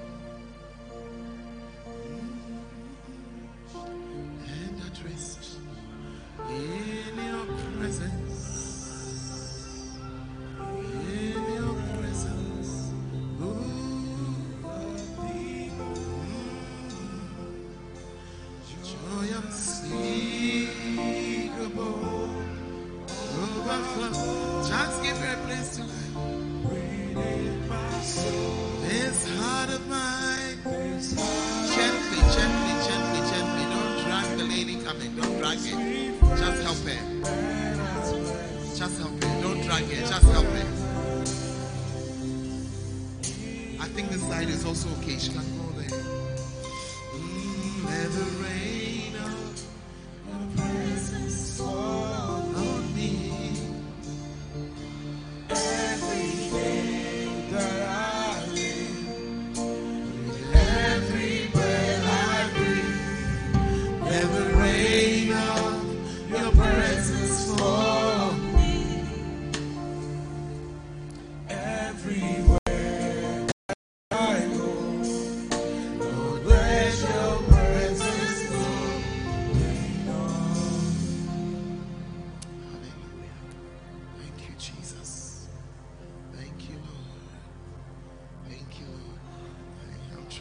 And at rest in your presence.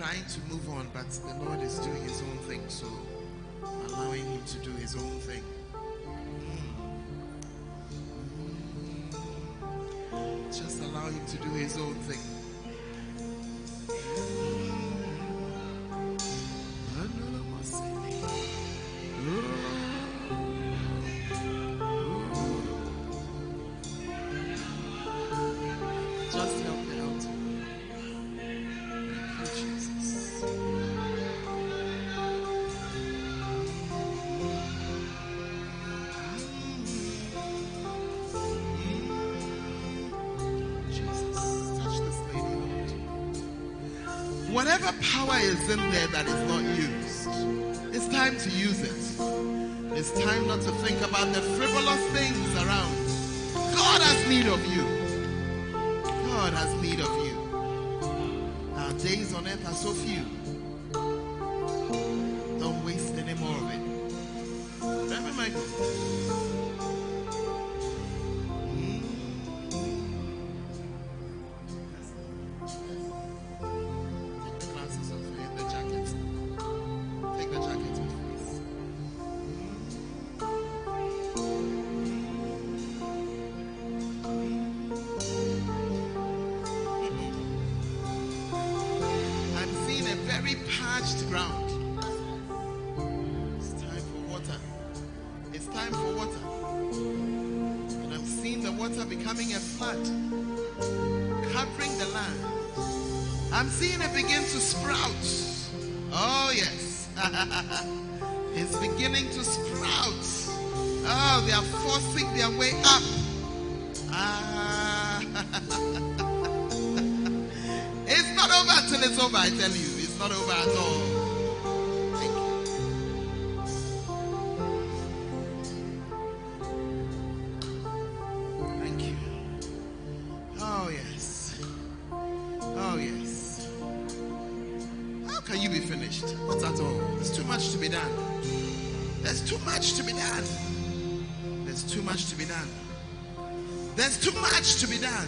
Trying to move on, but the Lord is doing his own thing, so allowing him to do his own thing. Just allow him to do his own thing. Whatever power is in there that is not used, it's time to use it. It's time not to think about the frivolous things around. God has need of you. God has need of you. Our days on earth are so few. Becoming a flood, covering the land. I'm seeing it begin to sprout. Oh, yes. (laughs) it's beginning to sprout. Oh, they are forcing their way up. Ah. (laughs) it's not over until it's over, I tell you. It's not over at all. Too much to be done.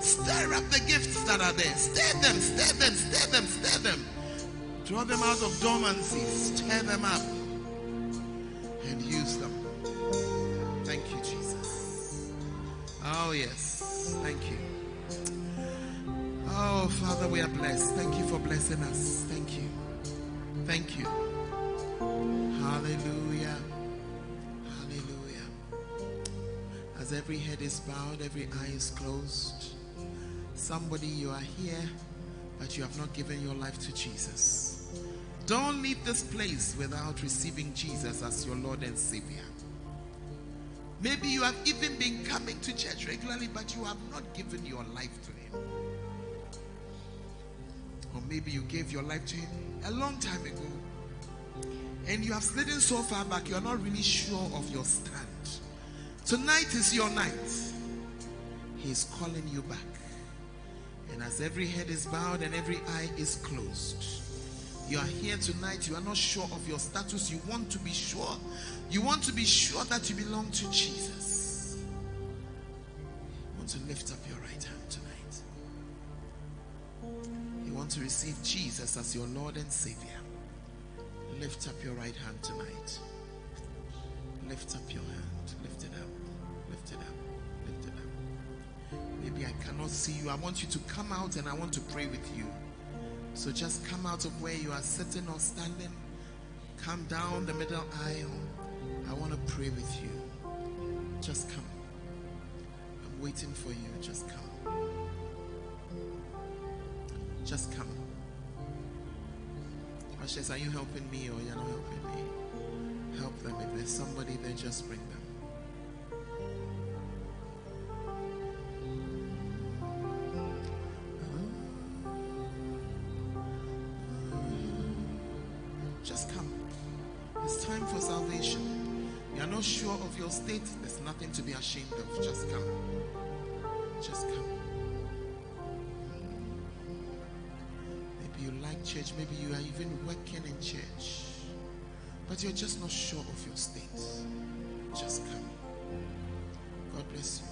Stir up the gifts that are there. Stir them, stir them, stir them, stir them. Draw them out of dormancy. Stir them up. And use them. Thank you, Jesus. Oh, yes. Thank you. Oh, Father, we are blessed. Thank you for blessing us. Thank you. Thank you. Hallelujah. As every head is bowed, every eye is closed. Somebody, you are here, but you have not given your life to Jesus. Don't leave this place without receiving Jesus as your Lord and Savior. Maybe you have even been coming to church regularly, but you have not given your life to Him. Or maybe you gave your life to Him a long time ago, and you have slidden so far back, you are not really sure of your stand. Tonight is your night. He's calling you back. And as every head is bowed and every eye is closed, you are here tonight. You are not sure of your status. You want to be sure. You want to be sure that you belong to Jesus. You want to lift up your right hand tonight. You want to receive Jesus as your Lord and Savior. Lift up your right hand tonight. Lift up your hand. Maybe I cannot see you. I want you to come out and I want to pray with you. So just come out of where you are sitting or standing. Come down the middle aisle. I want to pray with you. Just come. I'm waiting for you. Just come. Just come. Ushers, are you helping me or you're not helping me? Help them. If there's somebody there, just bring not sure of your state. There's nothing to be ashamed of. Just come. Just come. Maybe you like church. Maybe you are even working in church. But you're just not sure of your state. Just come. God bless you.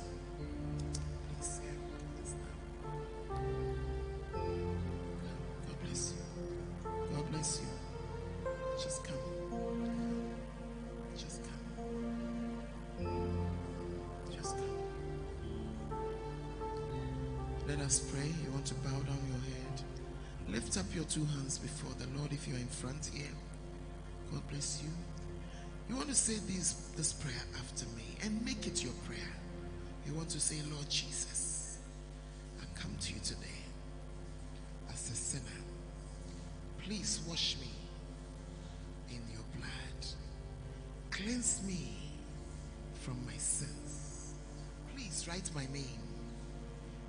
Up your two hands before the Lord if you are in front here. God bless you. You want to say this, this prayer after me and make it your prayer. You want to say, Lord Jesus, I come to you today as a sinner. Please wash me in your blood. Cleanse me from my sins. Please write my name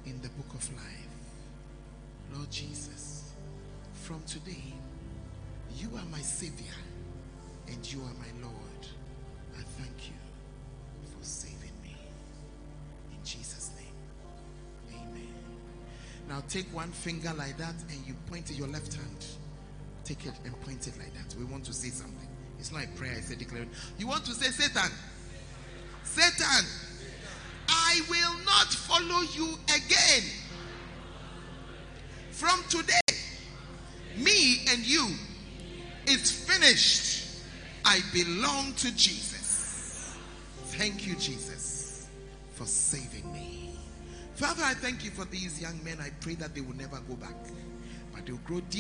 in the book of life. Lord Jesus, from today, you are my Savior and you are my Lord. I thank you for saving me. In Jesus' name, amen. Now take one finger like that and you point to your left hand. Take it and point it like that. We want to say something. It's not a prayer, it's a declaration. You want to say, Satan, Satan, I will not follow you again. From today, me and you, it's finished. I belong to Jesus. Thank you, Jesus, for saving me. Father, I thank you for these young men. I pray that they will never go back, but they'll grow deep.